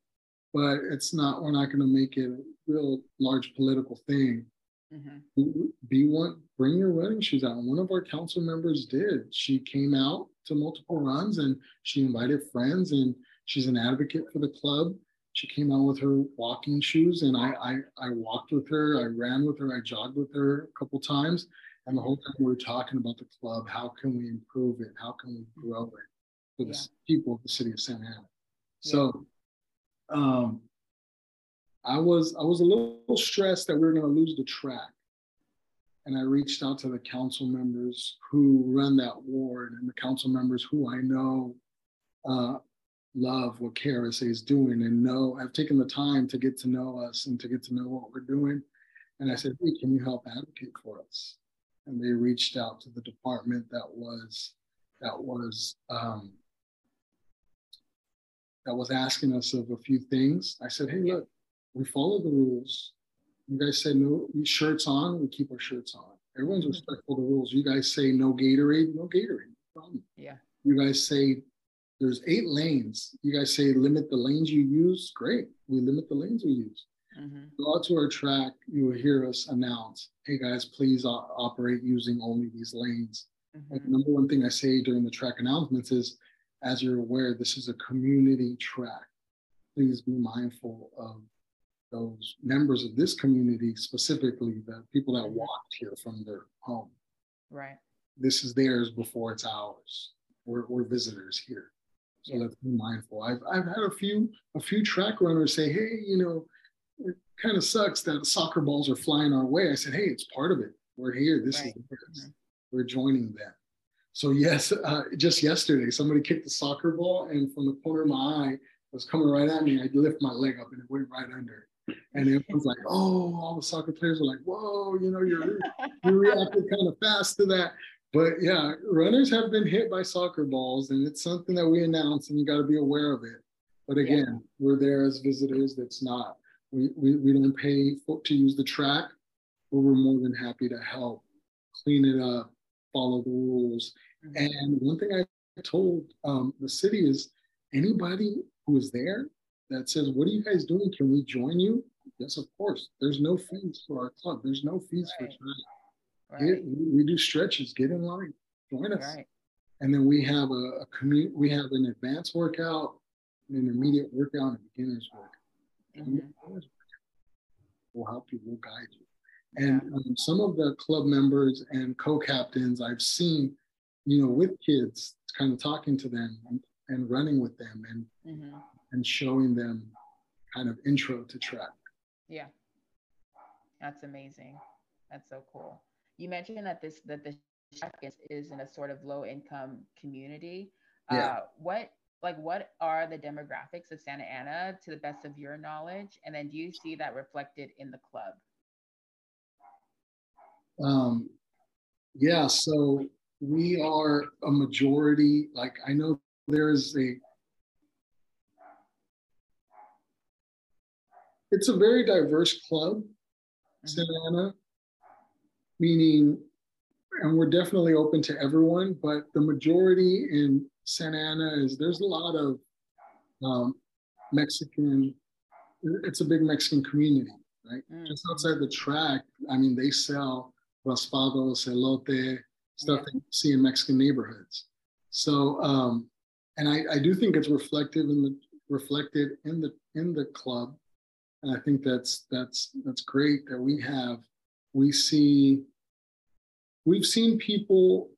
but it's not. We're not going to make it a real large political thing. Mm-hmm. Be one, bring your running shoes out. One of our council members did. She came out to multiple runs and she invited friends, and she's an advocate for the club. She came out with her walking shoes, and I, I, I walked with her. I ran with her. I jogged with her a couple times, and the whole time we were talking about the club. How can we improve it? How can we grow it for the yeah. people of the city of Santa Ana? So, um, I was I was a little stressed that we were going to lose the track, and I reached out to the council members who run that ward and the council members who I know uh, love what KRSA is doing and know I've taken the time to get to know us and to get to know what we're doing. And I said, hey, can you help advocate for us? And they reached out to the department that was that was um, that was asking us of a few things. I said, hey, look, we follow the rules. You guys say no shirts on, we keep our shirts on. Everyone's mm-hmm. respectful of the rules. You guys say no Gatorade, no Gatorade. No problem. Yeah. You guys say there's eight lanes. You guys say limit the lanes you use. Great. We limit the lanes we use. Mm-hmm. Go out to our track. You will hear us announce, "Hey guys, please o- operate using only these lanes." Mm-hmm. Number one thing I say during the track announcements is, as you're aware, this is a community track. Please be mindful of those members of this community, specifically the people that walked here from their home. Right. This is theirs before it's ours. We're, we're visitors here. So yeah. let's be mindful. I've, I've had a few a few track runners say, hey, you know, it kind of sucks that soccer balls are flying our way. I said, hey, it's part of it. We're here. This right. is mm-hmm. we're joining them. So yes, uh, just yesterday, somebody kicked a soccer ball, and from the corner of my eye, it was coming right at me. I lift my leg up, and it went right under. And everyone's like, oh, all the soccer players are like, whoa, you know, you're you reacted kind of fast to that. But yeah, runners have been hit by soccer balls, and it's something that we announce, and you got to be aware of it. But again, yeah. we're there as visitors. That's not we, we we don't pay for, to use the track, but we're more than happy to help clean it up, follow the rules. Mm-hmm. And one thing I told um, the city is anybody who is there that says, What are you guys doing? Can we join you? Yes, of course. There's no fees for our club. There's no fees right. for track. Right. we do stretches. Get in line. Join us. Right. And then we have a, a community. We have an advanced workout, an intermediate workout, and a beginner's workout. Mm-hmm. We'll help you. We'll guide you. And um, some of the club members and co-captains I've seen, you know, with kids, kind of talking to them and, and running with them, and mm-hmm and showing them kind of intro to track. Yeah. That's amazing. That's so cool. You mentioned that this that the track is, is in a sort of low income community. Yeah. Uh, what like what are the demographics of Santa Ana to the best of your knowledge? And then do you see that reflected in the club? Um, yeah, so we are a majority, like I know there's a it's a very diverse club, mm-hmm. Santa Ana, meaning and we're definitely open to everyone, but the majority in Santa Ana is there's a lot of um, Mexican. It's a big Mexican community, right? Mm-hmm. Just outside the track, I mean, they sell raspados, elote, stuff yeah. that you see in Mexican neighborhoods. So, um, and I, I do think it's reflective in the reflected in the in the club, and I think that's that's that's great that we have. We see we've seen people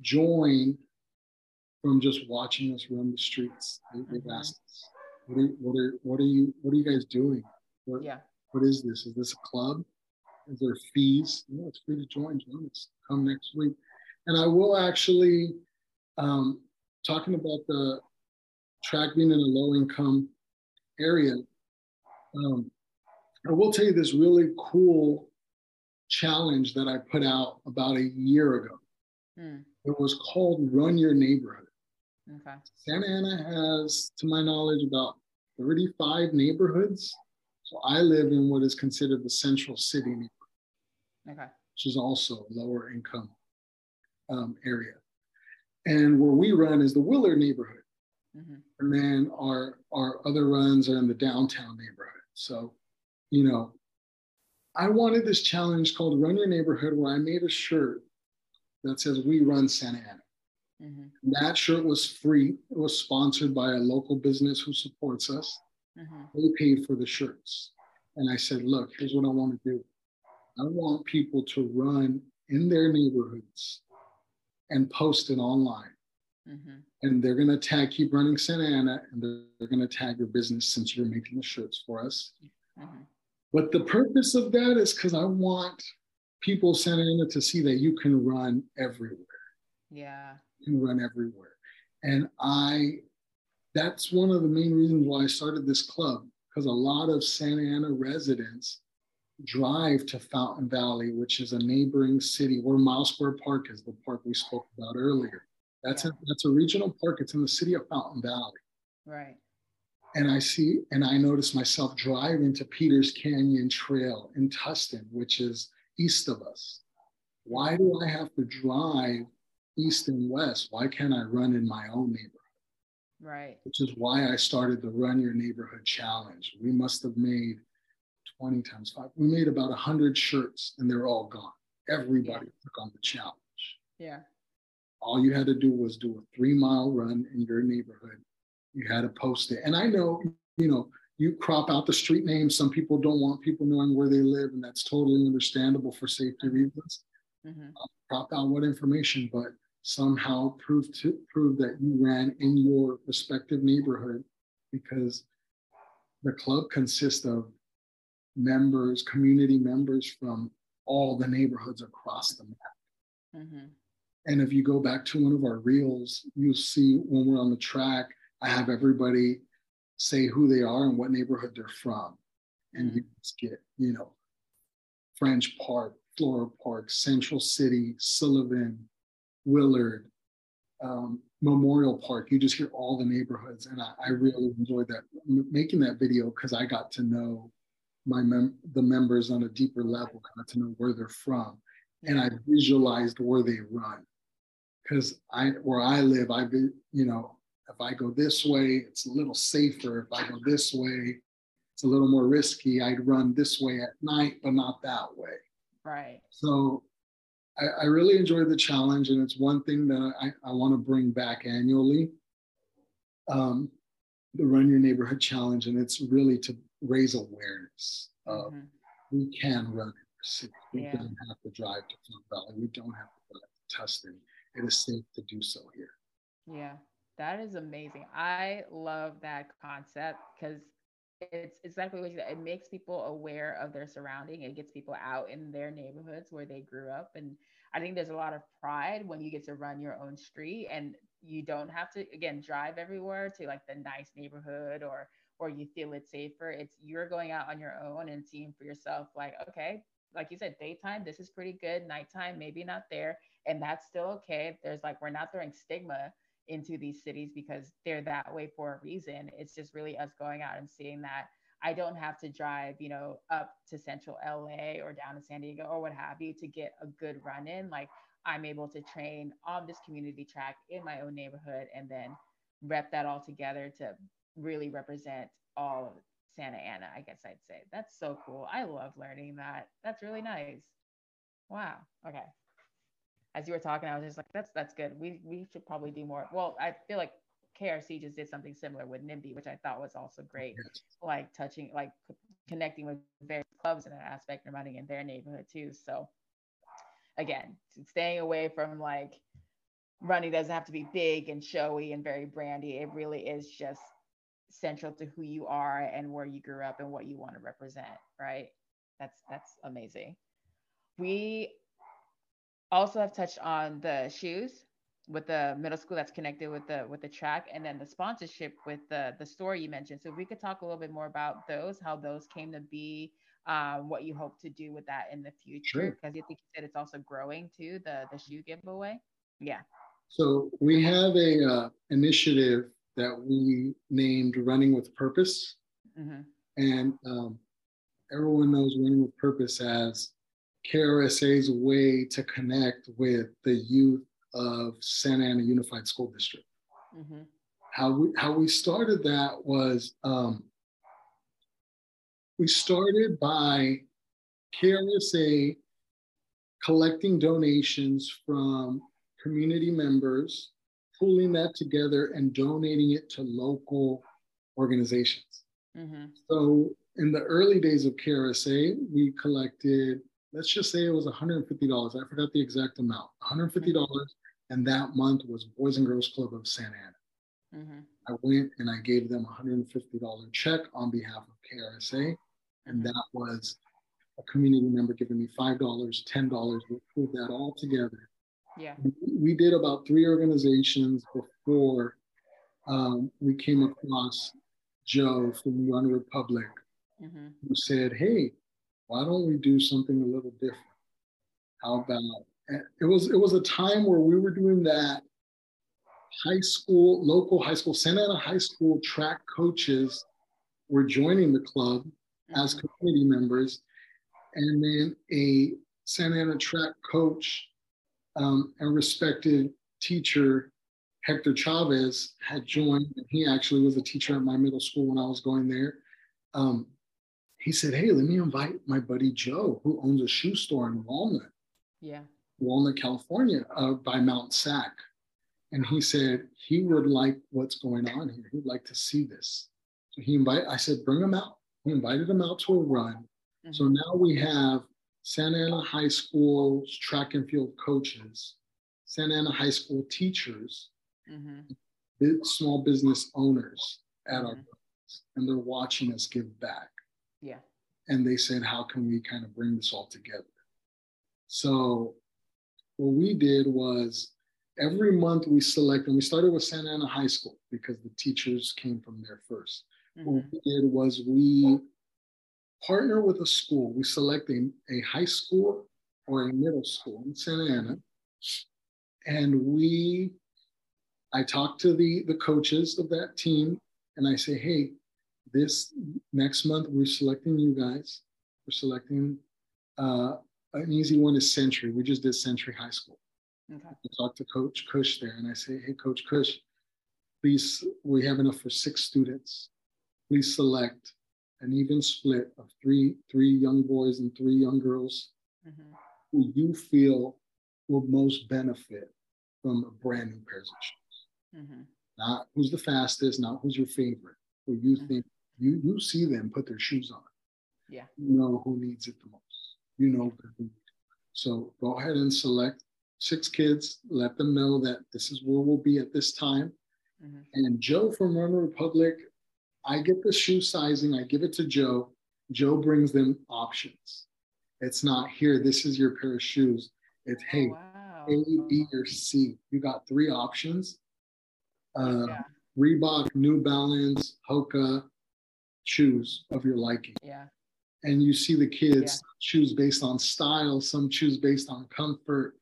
join from just watching us run the streets. They, have mm-hmm. asked us, what are, what are what are you what are you guys doing? What, yeah. what is this? Is this a club? Is there fees? No, it's free to join. Join us. Come next week. And I will actually um, talking about the track being in a low income area. Um, I will tell you this really cool challenge that I put out about a year ago. Mm. It was called Run Your Neighborhood. Okay. Santa Ana has, to my knowledge, about 35 neighborhoods. So I live in what is considered the central city neighborhood, okay. which is also a lower income um, area. And where we run is the Willard neighborhood. Mm-hmm. And then our our other runs are in the downtown neighborhood. So, you know, I wanted this challenge called Run Your Neighborhood, where I made a shirt that says We Run Santa Ana. Mm-hmm. That shirt was free. It was sponsored by a local business who supports us. Mm-hmm. They paid for the shirts. And I said, look, here's what I want to do. I want people to run in their neighborhoods and post it online. Mm-hmm. And they're going to tag Keep Runnin' Santa Ana and they're, they're going to tag your business since you're making the shirts for us. Mm-hmm. But the purpose of that is because I want people Santa Ana to see that you can run everywhere. Yeah. You can run everywhere. And I, that's one of the main reasons why I started this club because a lot of Santa Ana residents drive to Fountain Valley, which is a neighboring city where Miles Square Park is, the park we spoke about earlier. That's yeah. a that's a regional park. It's in the city of Fountain Valley. Right. And I see, and I notice myself driving to Peters Canyon Trail in Tustin, which is east of us. Why do I have to drive east and west? Why can't I run in my own neighborhood? Right. Which is why I started the Run Your Neighborhood Challenge. We must have made 20 times five. We made about 100 shirts and they're all gone. Everybody yeah. took on the challenge. Yeah. All you had to do was do a three mile run in your neighborhood. You had to post it. And I know, you know, you crop out the street names. Some people don't want people knowing where they live, and that's totally understandable for safety reasons. Mm-hmm. Uh, crop out what information, but somehow prove to prove that you ran in your respective neighborhood because the club consists of members, community members from all the neighborhoods across the map. Mm-hmm. And if you go back to one of our reels, you'll see when we're on the track, I have everybody say who they are and what neighborhood they're from. And mm-hmm. you just get, you know, French Park, Floral Park, Central City, Sullivan, Willard, um, Memorial Park. You just hear all the neighborhoods. And I, I really enjoyed that, making that video because I got to know my mem- the members on a deeper level, got to know where they're from, and I visualized where they run. Because I where I live, I you know if I go this way, it's a little safer. If I go this way, it's a little more risky. I'd run this way at night, but not that way. Right. So I, I really enjoyed the challenge, and it's one thing that I, I want to bring back annually. Um, the Run Your Neighborhood Challenge, and it's really to raise awareness of mm-hmm. we can run in our city. We yeah. don't have to drive to Fountain Valley. We don't have to drive to Tustin. Is safe to do so here. Yeah, that is amazing. I love that concept because it's exactly what you said. It makes people aware of their surrounding. It gets people out in their neighborhoods where they grew up. And I think there's a lot of pride when you get to run your own street and you don't have to again drive everywhere to like the nice neighborhood or or you feel it's safer. It's you're going out on your own and seeing for yourself, like, okay, like you said, daytime, this is pretty good. Nighttime, maybe not there. And that's still okay. There's like, we're not throwing stigma into these cities because they're that way for a reason. It's just really us going out and seeing that. I don't have to drive, you know, up to central LA or down to San Diego or what have you to get a good run in. Like I'm able to train on this community track in my own neighborhood and then rep that all together to really represent all of Santa Ana, I guess I'd say. That's so cool. I love learning that. That's really nice. Wow. Okay. As you were talking, I was just like, that's that's good. We we should probably do more. Well, I feel like KRC just did something similar with NIMBY, which I thought was also great. Like touching, like connecting with various clubs in that aspect and running in their neighborhood too. So again, staying away from like running doesn't have to be big and showy and very brandy. It really is just central to who you are and where you grew up and what you want to represent, right? That's that's amazing. We also have touched on the shoes with the middle school that's connected with the with the track and then the sponsorship with the the store you mentioned so if we could talk a little bit more about those how those came to be um, what you hope to do with that in the future sure. because you think you said it's also growing too the the shoe giveaway yeah so we have a uh, initiative that we named running with purpose mm-hmm. and um, everyone knows running with purpose as KRSA's way to connect with the youth of Santa Ana Unified School District. Mm-hmm. How we how we started that was um, we started by KRSA collecting donations from community members, pulling that together and donating it to local organizations. Mm-hmm. So in the early days of KRSA, we collected, let's just say it was $150. I forgot the exact amount, $150 and that month was Boys and Girls Club of Santa Ana. Mm-hmm. I went and I gave them a $150 check on behalf of KRSA, and mm-hmm. that was a community member giving me $5, $10. We put that all together. Yeah. We did about three organizations before um, we came across Joe from Run Republic, mm-hmm. who said, Hey, why don't we do something a little different? How about it was it was a time where we were doing that high school local high school santa ana high school track coaches were joining the club mm-hmm. as community members and then a santa ana track coach um, and respected teacher hector chavez had joined and he actually was a teacher at my middle school when i was going there um, he said hey let me invite my buddy joe who owns a shoe store in walnut yeah Walnut, California, uh, by Mount Sac. And he said he would like what's going on here. He'd like to see this. So he invited, I said, bring him out. He invited him out to a run. Mm-hmm. So now we have Santa Ana High School track and field coaches, Santa Ana High School teachers, mm-hmm. small business owners at mm-hmm. our and they're watching us give back. Yeah. And they said, how can we kind of bring this all together? So what we did was every month we select, and we started with Santa Ana High School because the teachers came from there 1st mm-hmm. What we did was we partner with a school. We select a, a high school or a middle school in Santa Ana. And we, I talk to the, the coaches of that team and I say, hey, this next month we're selecting you guys. We're selecting uh, an easy one is Century. We just did Century High School. Okay. I talked to Coach Cush there and I say, hey, Coach Cush, please, we have enough for six students. Please select an even split of three, three young boys and three young girls mm-hmm. who you feel will most benefit from a brand new pair of shoes. Mm-hmm. Not who's the fastest, not who's your favorite, who you mm-hmm. think you you see them put their shoes on. Yeah. You know who needs it the most you know. So go ahead and select six kids, let them know that this is where we'll be at this time. Mm-hmm. And Joe from Run Republic, I get the shoe sizing, I give it to Joe. Joe brings them options. It's not here, this is your pair of shoes. It's hey, wow. A, B, or C. You got three options. Uh, yeah. Reebok, New Balance, Hoka, shoes of your liking. Yeah and you see the kids yeah. choose based on style, some choose based on comfort.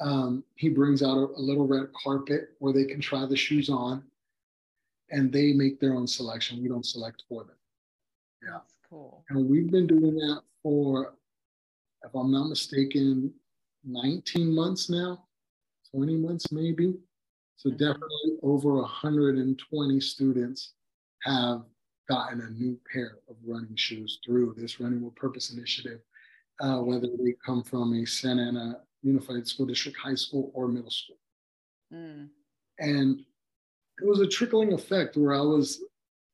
Um, he brings out a, a, little red carpet where they can try the shoes on and they make their own selection. We don't select for them. Yeah. That's cool. And we've been doing that for, if I'm not mistaken, 19 months now, 20 months maybe. So Mhm. definitely over 120 students have gotten a new pair of running shoes through this Running with Purpose initiative, uh, whether they come from a Santa Ana Unified School District high school or middle school. Mm. And it was a trickling effect where I was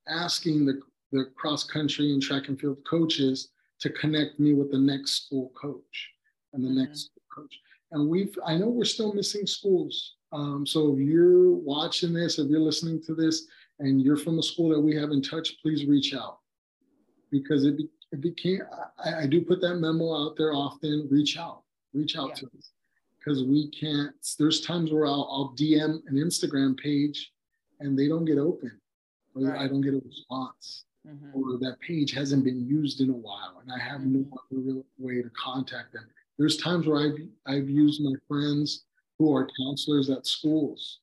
asking the, the cross country and track and field coaches to connect me with the next school coach and the Mhm. next coach. And we've, I know we're still missing schools. Um, so if you're watching this, if you're listening to this and you're from a school that we haven't touched, please reach out. Because it, be, it became, I, I do put that memo out there often, reach out, reach out Yeah. to us. Because we can't, there's times where I'll, I'll DM an Instagram page and they don't get open. Or I don't get a response Mhm. or that page hasn't been used in a while and I have no Mhm. other real way to contact them. There's times where I've, I've used my friends who are counselors at schools.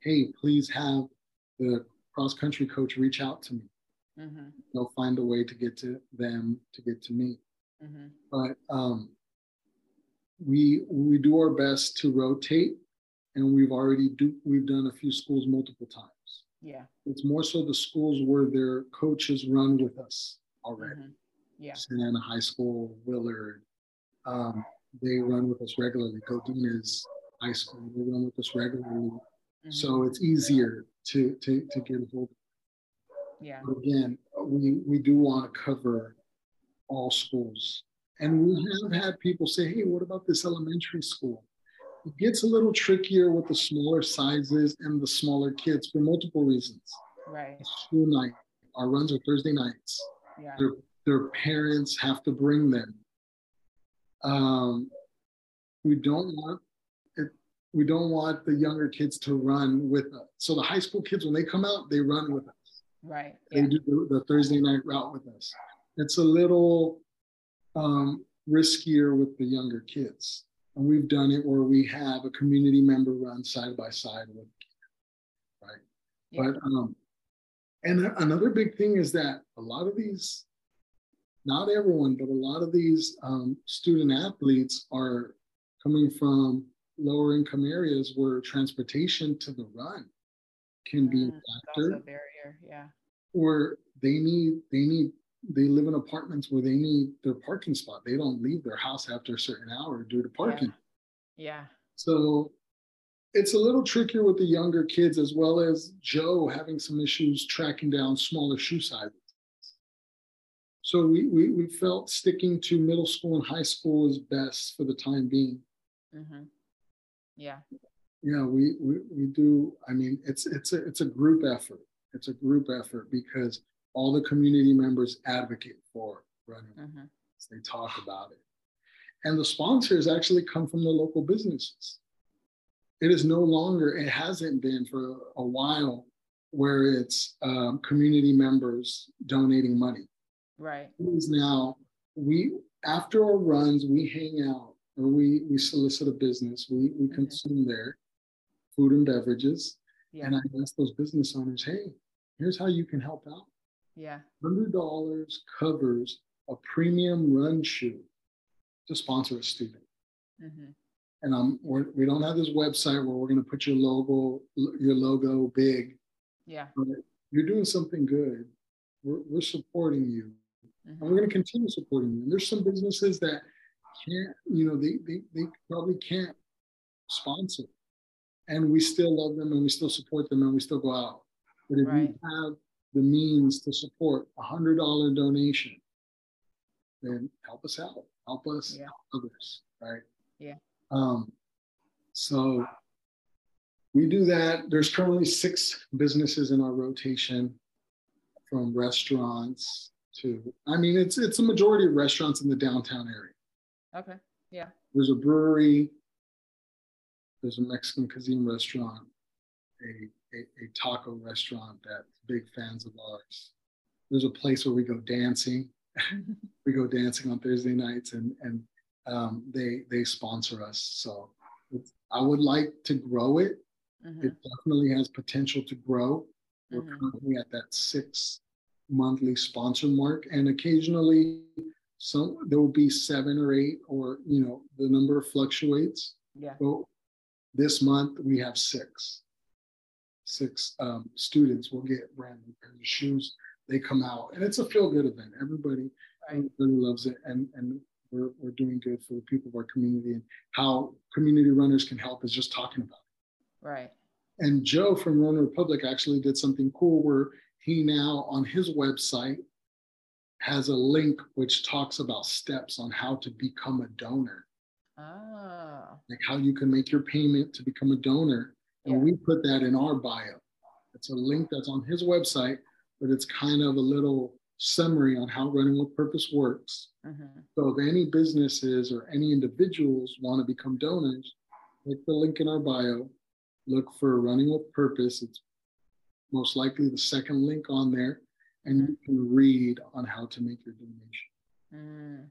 Hey, please have the cross country coach reach out to me. Mhm. They'll find a way to get to them to get to me. Mhm. But um, we we do our best to rotate, and we've already do we've done a few schools multiple times. Yeah. It's more so the schools where their coaches run with us already. Mhm. Yeah. Santa Ana High School, Willard. Um, they run with us regularly. Godinez High School, they run with us regularly. Mhm. So it's easier to to to get a hold. yeah. But again, we we do want to cover all schools, and we have had people say, "Hey, what about this elementary school?" It gets a little trickier with the smaller sizes and the smaller kids for multiple reasons. Right. School night, our runs are Thursday nights. Yeah. their, their parents have to bring them. Um, we don't want we don't want the younger kids to run with us. So the high school kids, when they come out, they run with us. Right. They Yeah. do the, the Thursday night route with us. It's a little um, riskier with the younger kids. And we've done it where we have a community member run side by side with, right? Yeah. But um, and another big thing is that a lot of these, not everyone, but a lot of these um, student athletes are coming from lower income areas where transportation to the run can be a Mm, that's factor, a barrier. Yeah. or they need they need they live in apartments where they need their parking spot. They don't leave their house after a certain hour due to parking. Yeah. So it's a little trickier with the younger kids as well as Joe having some issues tracking down smaller shoe sizes. So we, we, we felt sticking to middle school and high school is best for the time being. Mm-hmm. Yeah. Yeah, we, we, we do. I mean, it's it's a it's a group effort. It's a group effort because all the community members advocate for running. Mm-hmm. They talk about it. And the sponsors actually come from the local businesses. It is no longer, it hasn't been for a while where it's um, community members donating money. Right. It is now, we, after our runs, we hang out or we, we solicit a business, we, we Mhm. consume their food and beverages. Yeah. And I ask those business owners, hey, here's how you can help out. yeah. $100 covers a premium run shoe to sponsor a student. Mm-hmm. And um, we're, we don't have this website where we're going to put your logo, your logo big. Yeah. But you're doing something good. We're, we're supporting you, and Mm-hmm. we're going to continue supporting you. And there's some businesses that can't, you know, they they, they probably can't sponsor, and we still love them and we still support them and we still go out. But if Right. you have the means to support a hundred dollar donation, then help us out. Help us Yeah. help others, right? Yeah. Um, so we do that. There's currently six businesses in our rotation, from restaurants to. I mean, it's it's a majority of restaurants in the downtown area. Okay. Yeah. There's a brewery. There's a Mexican cuisine restaurant, a, a, a taco restaurant that's big fans of ours. There's a place where we go dancing. we go dancing on Thursday nights, and and um, they they sponsor us. So it's, I would like to grow it. Mhm. It definitely has potential to grow. We're Mhm. currently at that six monthly sponsor mark, and occasionally some there will be seven or eight, or you know, the number fluctuates. Yeah. But this month we have six. Six um, students will get brand new pairs of shoes. They come out, and it's a feel good event. Everybody, Right. everybody loves it, and and we're we're doing good for the people of our community. And how community runners can help is just talking about. It. Right. And Joe from Runner Republic actually did something cool where he now on his website has a link which talks about steps on how to become a donor, Oh. like how you can make your payment to become a donor. And Yeah. we put that in our bio. It's a link that's on his website, but it's kind of a little summary on how Running with Purpose works. Mm-hmm. So if any businesses or any individuals want to become donors, click the link in our bio, look for Running with Purpose. It's most likely the second link on there, and you can read on how to make your donation. Mm.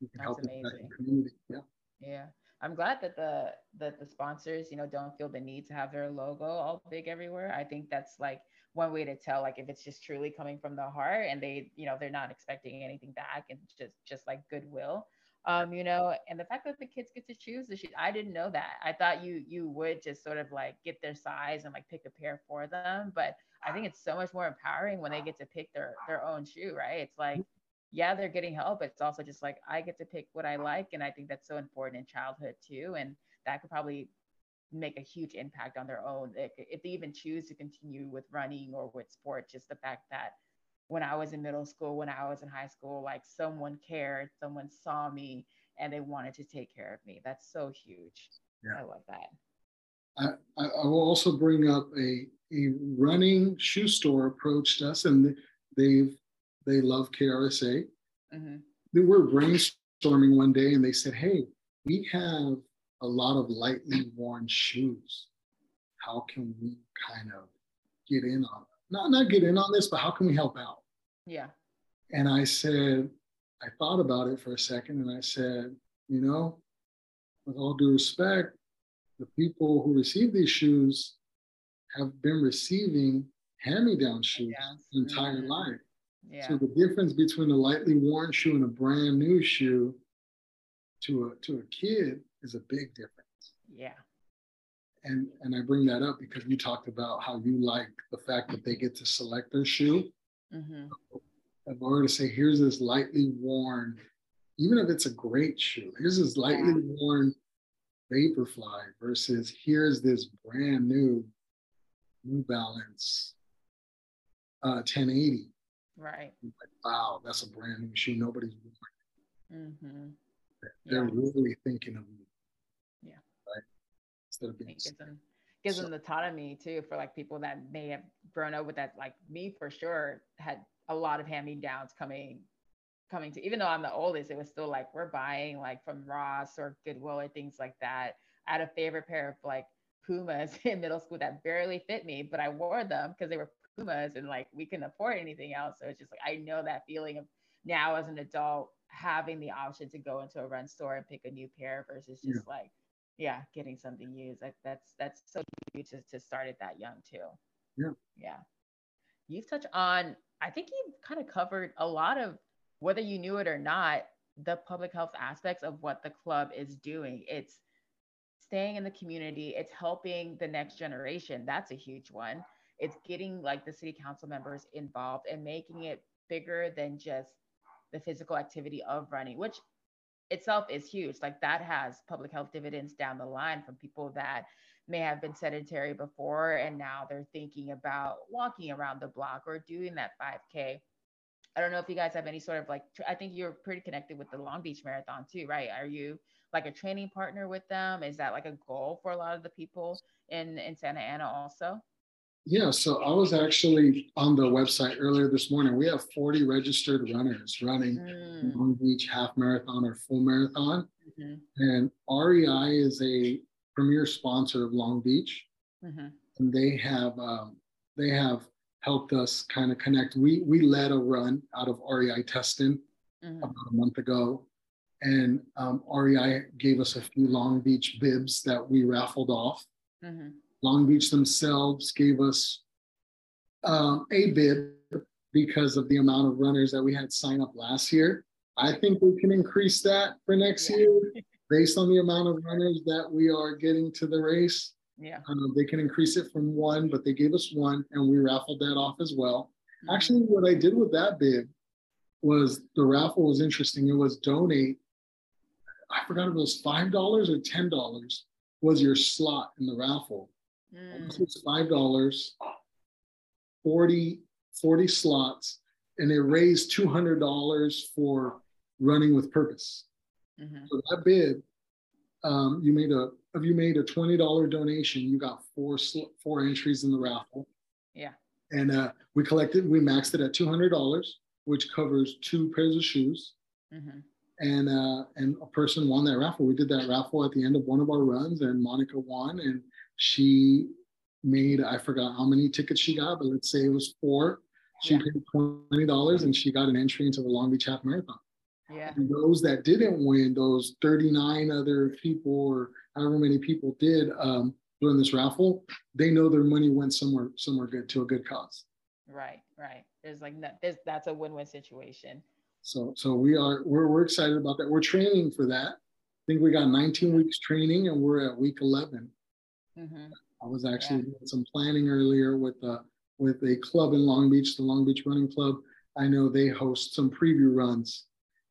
You can That's help amazing. the community. Yeah. Yeah. I'm glad that the that the sponsors, you know, don't feel the need to have their logo all big everywhere. I think that's like one way to tell like if it's just truly coming from the heart and they, you know, they're not expecting anything back and just just like goodwill. Um, you know, and the fact that the kids get to choose the shoes, I didn't know that. I thought you you would just sort of like get their size and like pick a pair for them, but I think it's so much more empowering when they get to pick their their own shoe, right? It's like yeah, they're getting help. But it's also just like I get to pick what I like, and I think that's so important in childhood too. And that could probably make a huge impact on their own if, if they even choose to continue with running or with sport. Just the fact that when I was in middle school, when I was in high school, like someone cared, someone saw me, and they wanted to take care of me. That's so huge. Yeah. I love that. I I will also bring up a, a running shoe store approached us and they've they love KRSA. hmm They were brainstorming one day and they said, Hey, we have a lot of lightly worn shoes. How can we kind of get in on not not get in on this, but how can we help out? Yeah. And I said, I thought about it for a second and I said, you know, with all due respect, the people who receive these shoes have been receiving hand-me-down shoes their entire Mhm. life. Yeah. So the difference between a lightly worn shoe and a brand new shoe to a to a kid is a big difference. yeah. And and I bring that up because you talked about how you like the fact that they get to select their shoe. hmm If I were to say, here's this lightly worn, even if it's a great shoe, here's this lightly worn Vaporfly versus here's this brand new New Balance uh, 1080. Right. Like, wow, that's a brand new shoe. Nobody's worn. hmm it. They're Yeah. really thinking of you. Yeah. Right. Instead of being it gives them gives So- them the autonomy too for like people that may have grown up with that like me for sure had a lot of hand me downs coming coming to even though I'm the oldest it was still like we're buying like from Ross or Goodwill or things like that I had a favorite pair of like Pumas in middle school that barely fit me but I wore them because they were Pumas and like we couldn't afford anything else so it's just like I know that feeling of now as an adult having the option to go into a run store and pick a new pair versus just like yeah, getting something used. Like that's that's so huge to, to start at that young too. Yeah. Yeah. You've touched on, I think you've kind of covered a lot of whether you knew it or not, the public health aspects of what the club is doing. It's staying in the community, it's helping the next generation. That's a huge one. It's getting like the city council members involved and making it bigger than just the physical activity of running, which itself is huge. Like that has public health dividends down the line from people that may have been sedentary before and now they're thinking about walking around the block or doing that 5K. I don't know if you guys have any sort of like, I think you're pretty connected with the Long Beach Marathon too, right? Are you like a training partner with them? Is that like a goal for a lot of the people in, in Santa Ana also? Yeah, so I was actually on the website earlier this morning. We have 40 registered runners running Mm, Long Beach half marathon or full marathon. mhm, And REI is a premier sponsor of Long Beach. mhm, and they have um, they have helped us kind of connect. We we led a run out of REI Tustin mhm. about a month ago, and um, REI gave us a few Long Beach bibs that we raffled off. Mhm. Long Beach themselves gave us um, a bib because of the amount of runners that we had sign up last year. I think we can increase that for next yeah. year based on the amount of runners that we are getting to the race. Yeah. Um, they can increase it from one, but they gave us one and we raffled that off as well. Mm-hmm. Actually, what I did with that bib was the raffle was interesting. It was donate. I forgot if it was five dollars or ten dollars was your slot in the raffle. Mm. This was five dollars, 40, 40 slots, and it raised two hundred dollars for running with purpose. Mm-hmm. So that bib, um, you made a if you made a twenty dollar donation, you got four four entries in the raffle. Yeah. And uh, we collected, we maxed it at two hundred dollars, which covers two pairs of shoes. Mm-hmm. And uh, and a person won that raffle. We did that raffle at the end of one of our runs, and Monica won, and she made I forgot how many tickets she got, but let's say it was four. She yeah. paid twenty dollars, and she got an entry into the Long Beach Half Marathon. Yeah. And those that didn't win, those 39 other people or however many people did um, during this raffle, they know their money went somewhere somewhere good to a good cause. Right, right. There's like that. There's, that's a win-win situation. So so we are we're we're excited about that. We're training for that. I think we got 19 weeks training and we're at week 11. Mm-hmm. I was actually yeah. doing some planning earlier with uh, with a club in Long Beach, the Long Beach Running Club. I know they host some preview runs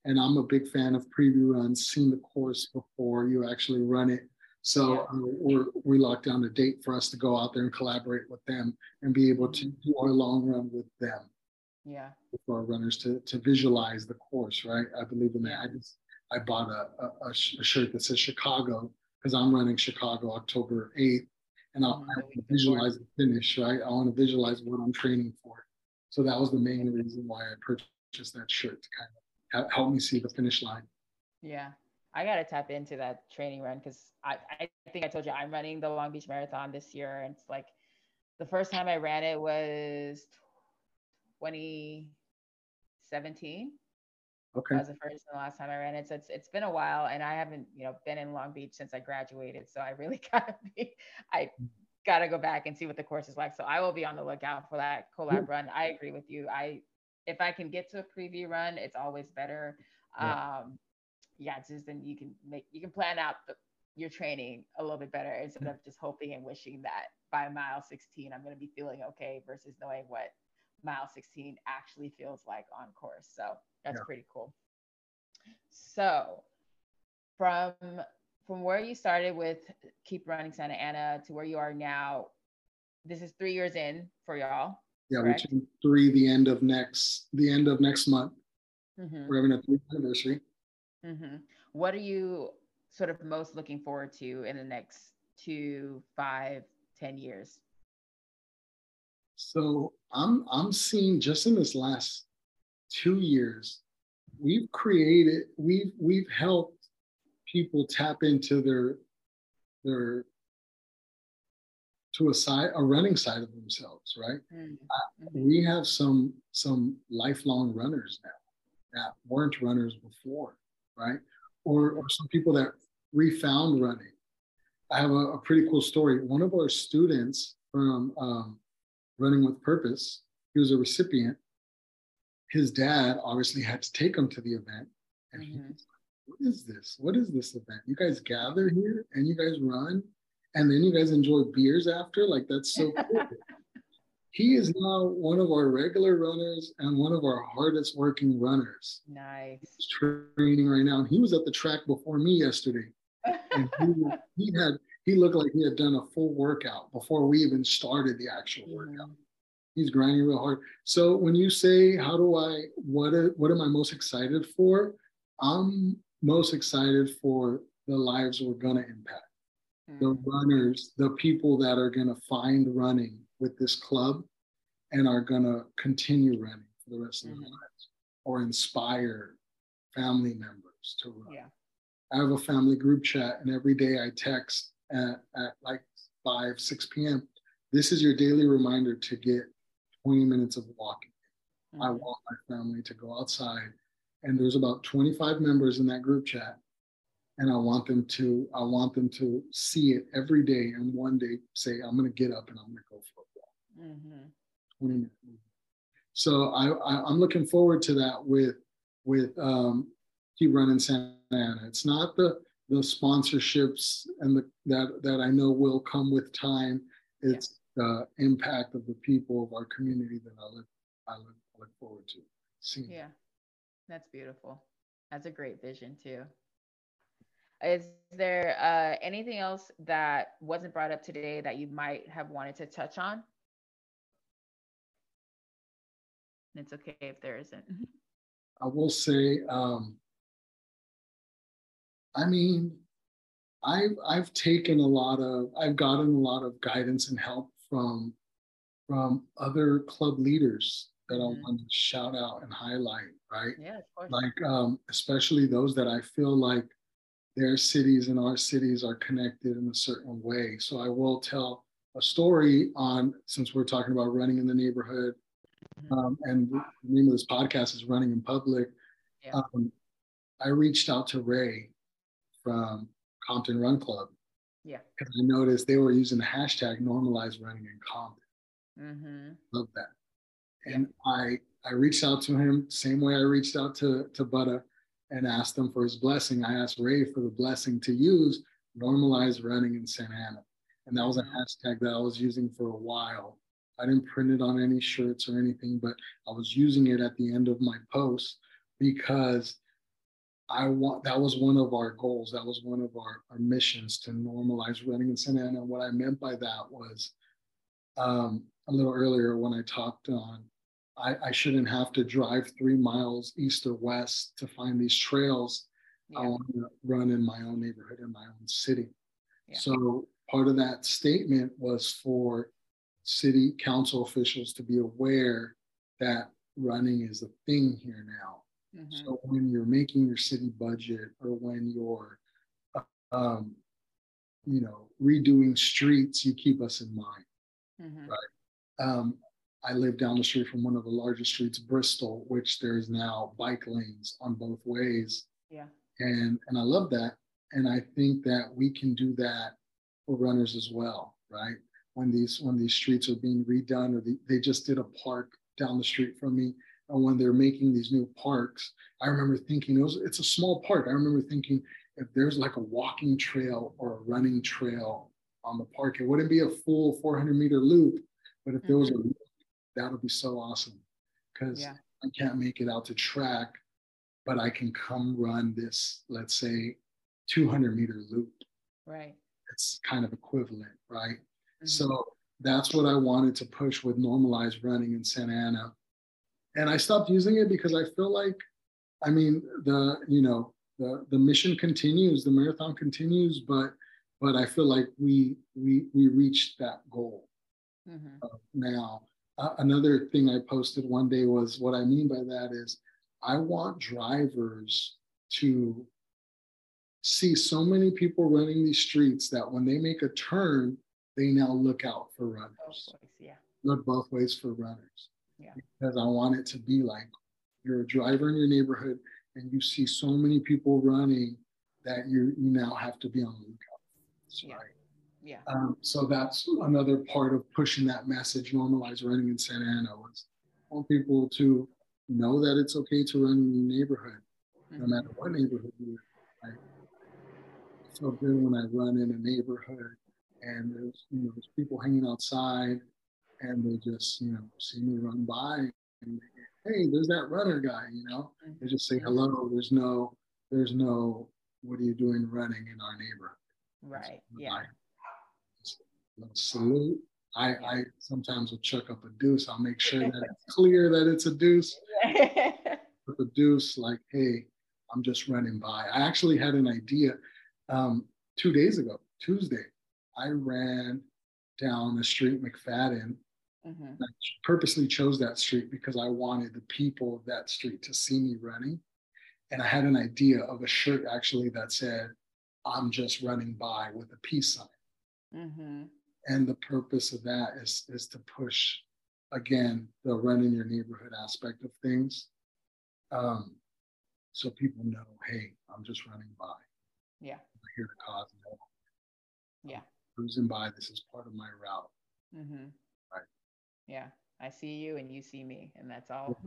and I'm a big fan of preview runs, seeing the course before you actually run it. So uh, we're, we locked down a date for us to go out there and collaborate with them and be able to do our long run with them. Yeah. For our runners to, to visualize the course, right? I believe in that. I just I bought a, a, a shirt that says Chicago because I'm running Chicago October 8th and I'll mm-hmm. visualize the finish, right? I want to visualize what I'm training for. So that was the main reason why I purchased that shirt to kind of help me see the finish line. Yeah. I got to tap into that training run because I, I think I told you I'm running the Long Beach Marathon this year. And it's like the first time I ran it was 2017. Okay. That was the first and the last time I ran it. So it's, it's been a while and I haven't, you know, been in Long Beach since I graduated. So I really gotta be, I gotta go back and see what the course is like. So I will be on the lookout for that collab run. I agree with you. I if I can get to a preview run, it's always better. Yeah. Um, yeah, just then you can make you can plan out the, your training a little bit better instead of just hoping and wishing that by mile 16 I'm going to be feeling okay versus knowing what mile 16 actually feels like on course. So that's yeah. pretty cool. So from from where you started with keep runnin' Santa Ana to where you are now, this is three years in for y'all. Yeah, Correct. we turn three the end of next the end of next month. Mm-hmm. We're having a three anniversary. Mm-hmm. What are you sort of most looking forward to in the next two, five, ten years? So I'm I'm seeing just in this last two years, we've created we've we've helped people tap into their their to a side a running side of themselves right? Mm-hmm. uh, we have some some lifelong runners now that weren't runners before right? Or or some people that refound running. I have a, a pretty cool story. One of our students from um, running with purpose he was a recipient. His dad obviously had to take him to the event and mm-hmm. he was like, what is this? What is this event? You guys gather here and you guys run and then you guys enjoy beers after. Like that's so cool. he is now one of our regular runners and one of our hardest working runners. Nice. He's training right now. And he was at the track before me yesterday. And he, he had he looked like he had done a full workout before we even started the actual workout. He's grinding real hard. So when you say how do I what what am I most excited for? I'm most excited for the lives we're gonna impact the mm. runners, the people that are going to find running with this club and are going to continue running for the rest of mm-hmm. their lives or inspire family members to run. Yeah. I have a family group chat, and every day I text at, at like 5, 6 p.m. This is your daily reminder to get 20 minutes of walking. Mm-hmm. I want my family to go outside. And there's about 25 members in that group chat and I want them to I want them to see it every day and one day say I'm going to get up and I'm going to go for a walk. Mm-hmm. 20 minutes. So I, I am looking forward to that with with um, keep runnin' Santa Ana. It's not the the sponsorships and the that that I know will come with time. It's yeah. the impact of the people of our community that I look I look, look forward to seeing. Yeah, that's beautiful. That's a great vision too. Is there uh, anything else that wasn't brought up today that you might have wanted to touch on? It's okay if there isn't. I will say, um, I mean, I've I've taken a lot of I've gotten a lot of guidance and help from from other club leaders that mm-hmm. I want to shout out and highlight, right? Yeah, of course. Like um, especially those that I feel like their cities and our cities are connected in a certain way. So I will tell a story on since we're talking about running in the neighborhood, mm-hmm. um, and the name of this podcast is Running in Public. Yeah. Um, I reached out to Ray from Compton Run Club. Yeah. Because I noticed they were using the hashtag normalize running in Compton. Mm-hmm. Love that. And yeah. I I reached out to him same way I reached out to to Buddha and asked him for his blessing. I asked Ray for the blessing to use normalize running in Santa Ana. And that was a hashtag that I was using for a while. I didn't print it on any shirts or anything, but I was using it at the end of my post because I want that was one of our goals. That was one of our, our missions to normalize running in Santa Ana. And what I meant by that was um, a little earlier when I talked on I, I, shouldn't have to drive three miles east or west to find these trails. Yeah. I want to run in my own neighborhood in my own city. Yeah. So part of that statement was for city council officials to be aware that running is a thing here now. Mm-hmm. So when you're making your city budget or when you're, um, you know, redoing streets, you keep us in mind, mm-hmm. right? Um, I live down the street from one of the largest streets, Bristol, which there's now bike lanes on both ways. Yeah. And and I love that. And I think that we can do that for runners as well, right? When these when these streets are being redone or the, they just did a park down the street from me. And when they're making these new parks, I remember thinking it was it's a small park. I remember thinking if there's like a walking trail or a running trail on the park, it wouldn't be a full 400 meter loop, but if mm-hmm. there was a that would be so awesome because yeah. I can't make it out to track, but I can come run this, let's say, 200 meter loop. Right. It's kind of equivalent, right? Mm-hmm. So that's what I wanted to push with normalized running in Santa Ana. And I stopped using it because I feel like, I mean, the, you know, the, the mission continues, the marathon continues, but but I feel like we we we reached that goal mm-hmm. uh, now another thing I posted one day was what I mean by that is I want drivers to see so many people running these streets that when they make a turn, they now look out for runners. Both ways, yeah. Look both ways for runners. Yeah. Because I want it to be like you're a driver in your neighborhood and you see so many people running that you you now have to be on the lookout. That's yeah. right. Yeah. Um, so that's another part of pushing that message, normalize running in Santa Ana was want people to know that it's okay to run in your neighborhood, mm-hmm. no matter what neighborhood you're in. It's so good when I run in a neighborhood and there's you know there's people hanging outside and they just you know see me run by and hey there's that runner guy you know mm-hmm. they just say hello there's no there's no what are you doing running in our neighborhood right yeah salute. I, I sometimes will chuck up a deuce. I'll make sure that it's clear that it's a deuce. With a deuce, like, hey, I'm just running by. I actually had an idea um, two days ago, Tuesday. I ran down the street McFadden. Mm-hmm. I purposely chose that street because I wanted the people of that street to see me running. And I had an idea of a shirt actually that said, I'm just running by with a peace sign. Mm-hmm and the purpose of that is is to push again the run in your neighborhood aspect of things um, so people know hey i'm just running by yeah i'm here to cause no yeah cruising by this is part of my route mm-hmm. right yeah I see you and you see me, and that's all.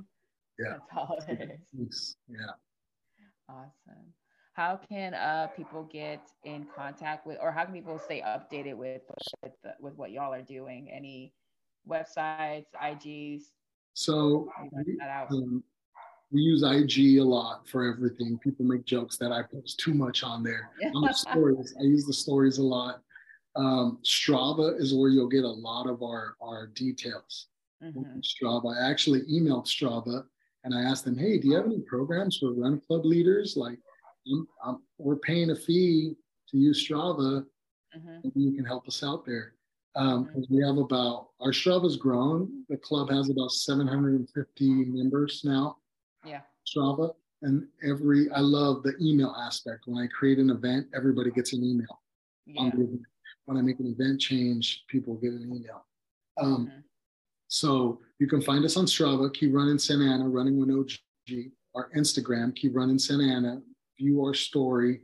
Yeah. That's all it is. Yeah. Awesome. How can uh, people get in contact with, or how can people stay updated with with, with what y'all are doing? Any websites, IGs? So we, um, we, use IG a lot for everything. People make jokes that I post too much on there. the stories, I use the stories a lot. Um, Strava is where you'll get a lot of our our details. Mm-hmm. Strava. I actually emailed Strava and I asked them, "Hey, do you have any programs for run club leaders? Like, I'm, I'm, we're paying a fee to use Strava. Mm-hmm. You can help us out there." Um, mm-hmm. We have about our Strava's grown. The club has about 750 members now. Yeah. Strava, and every I love the email aspect. When I create an event, everybody gets an email. Yeah. When I make an event change, people get an email. Um, mm-hmm. So you can find us on Strava, keep runnin' Santa Ana, running with OG, our Instagram, keep runnin' Santa Ana, view our story.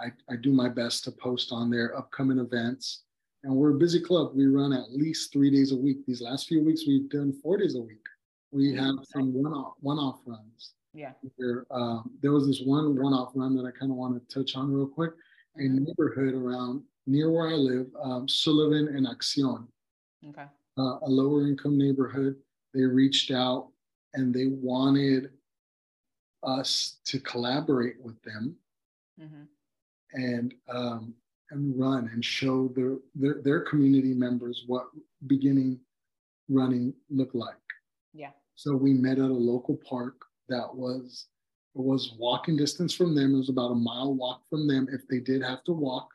I, I do my best to post on their upcoming events. And we're a busy club. We run at least three days a week. These last few weeks, we've done four days a week. We have some one-off, one-off runs. Yeah. There, um, there was this one one-off run that I kind of want to touch on real quick. A mm-hmm. neighborhood around near where I live, um, Sullivan and Accion. Okay uh, a lower income neighborhood. They reached out and they wanted us to collaborate with them mm-hmm. and um, and run and show their, their their community members what beginning running looked like. Yeah. So we met at a local park that was was walking distance from them. It was about a mile walk from them if they did have to walk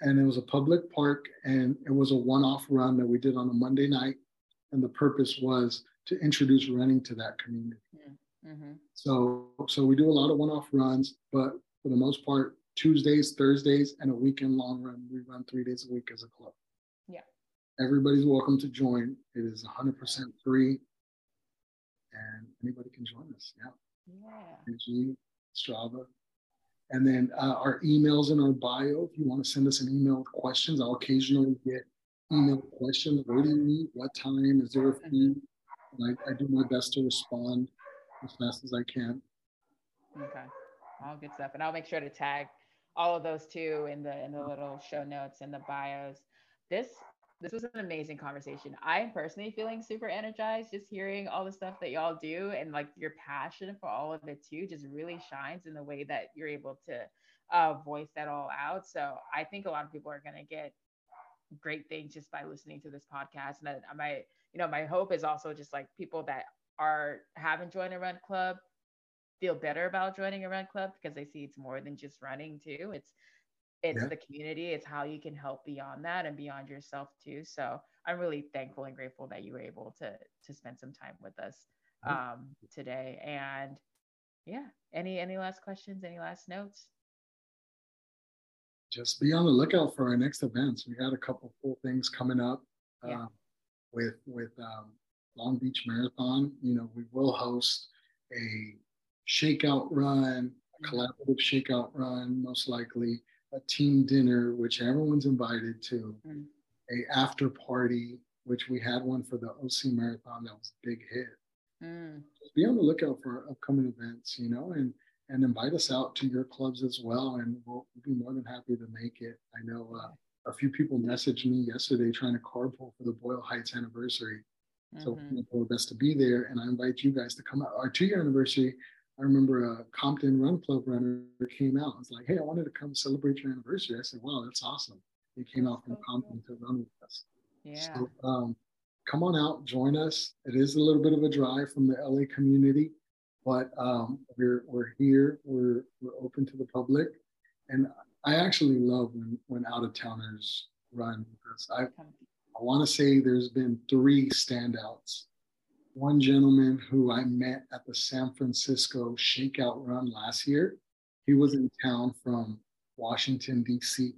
and it was a public park and it was a one-off run that we did on a monday night and the purpose was to introduce running to that community mm-hmm. so so we do a lot of one-off runs but for the most part tuesdays thursdays and a weekend long run we run three days a week as a club yeah everybody's welcome to join it is 100% free and anybody can join us yeah yeah strava and then uh, our emails in our bio. If you want to send us an email with questions, I'll occasionally get email questions. Where do you meet? What time? Is there a fee? I do my best to respond as fast as I can. Okay, all good stuff. And I'll make sure to tag all of those too in the in the little show notes and the bios. This this was an amazing conversation. I am personally feeling super energized just hearing all the stuff that y'all do and like your passion for all of it too just really shines in the way that you're able to uh, voice that all out. So I think a lot of people are going to get great things just by listening to this podcast. And I, my, you know, my hope is also just like people that are haven't joined a run club feel better about joining a run club because they see it's more than just running too. It's it's yeah. the community it's how you can help beyond that and beyond yourself too so i'm really thankful and grateful that you were able to to spend some time with us um today and yeah any any last questions any last notes just be on the lookout for our next events we got a couple cool things coming up yeah. um, with with um, long beach marathon you know we will host a shakeout run a collaborative shakeout run most likely a team dinner, which everyone's invited to, mm. a after party, which we had one for the OC Marathon that was a big hit. Mm. Be on the lookout for upcoming events, you know, and and invite us out to your clubs as well, and we'll, we'll be more than happy to make it. I know uh, a few people messaged me yesterday trying to carpool for the Boyle Heights anniversary. Mm-hmm. So do best to be there, and I invite you guys to come out. Our two-year anniversary I remember a Compton Run Club runner came out. I was like, "Hey, I wanted to come celebrate your anniversary." I said, "Wow, that's awesome!" He came out from Compton to run with us. Yeah. So, um, come on out, join us. It is a little bit of a drive from the LA community, but um, we're we're here. We're we're open to the public, and I actually love when when out of towners run because I I want to say there's been three standouts one gentleman who I met at the San Francisco Shakeout Run last year. He was in town from Washington, D.C.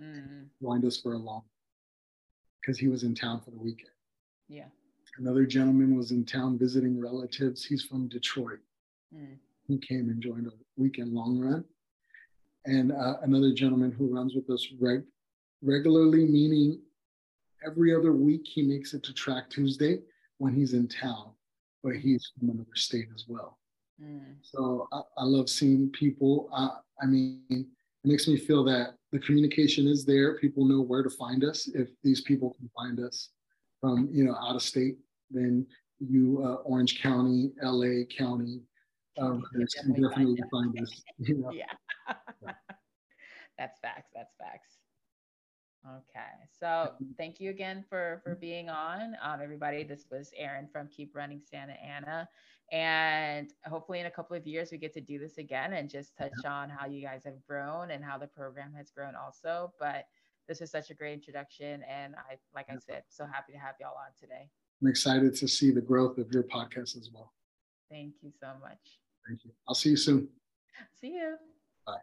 Mm-hmm. Joined us for a long because he was in town for the weekend. Yeah. Another gentleman was in town visiting relatives. He's from Detroit. Mm. He came and joined a weekend long run. And uh, another gentleman who runs with us reg- regularly, meaning every other week he makes it to Track Tuesday when he's in town, but he's from another state as well. Mm. So I, I, love seeing people. I, I mean, it makes me feel that the communication is there. People know where to find us. If these people can find us from, you know, out of state, then you, uh, Orange County, LA County, uh, definitely, definitely find us. You know? Yeah. that's facts. That's facts. Okay, so thank you again for for being on, um, everybody. This was Aaron from Keep Runnin' Santa Ana, and hopefully in a couple of years we get to do this again and just touch on how you guys have grown and how the program has grown also. But this was such a great introduction, and I, like I said, so happy to have y'all on today. I'm excited to see the growth of your podcast as well. Thank you so much. Thank you. I'll see you soon. See you. Bye.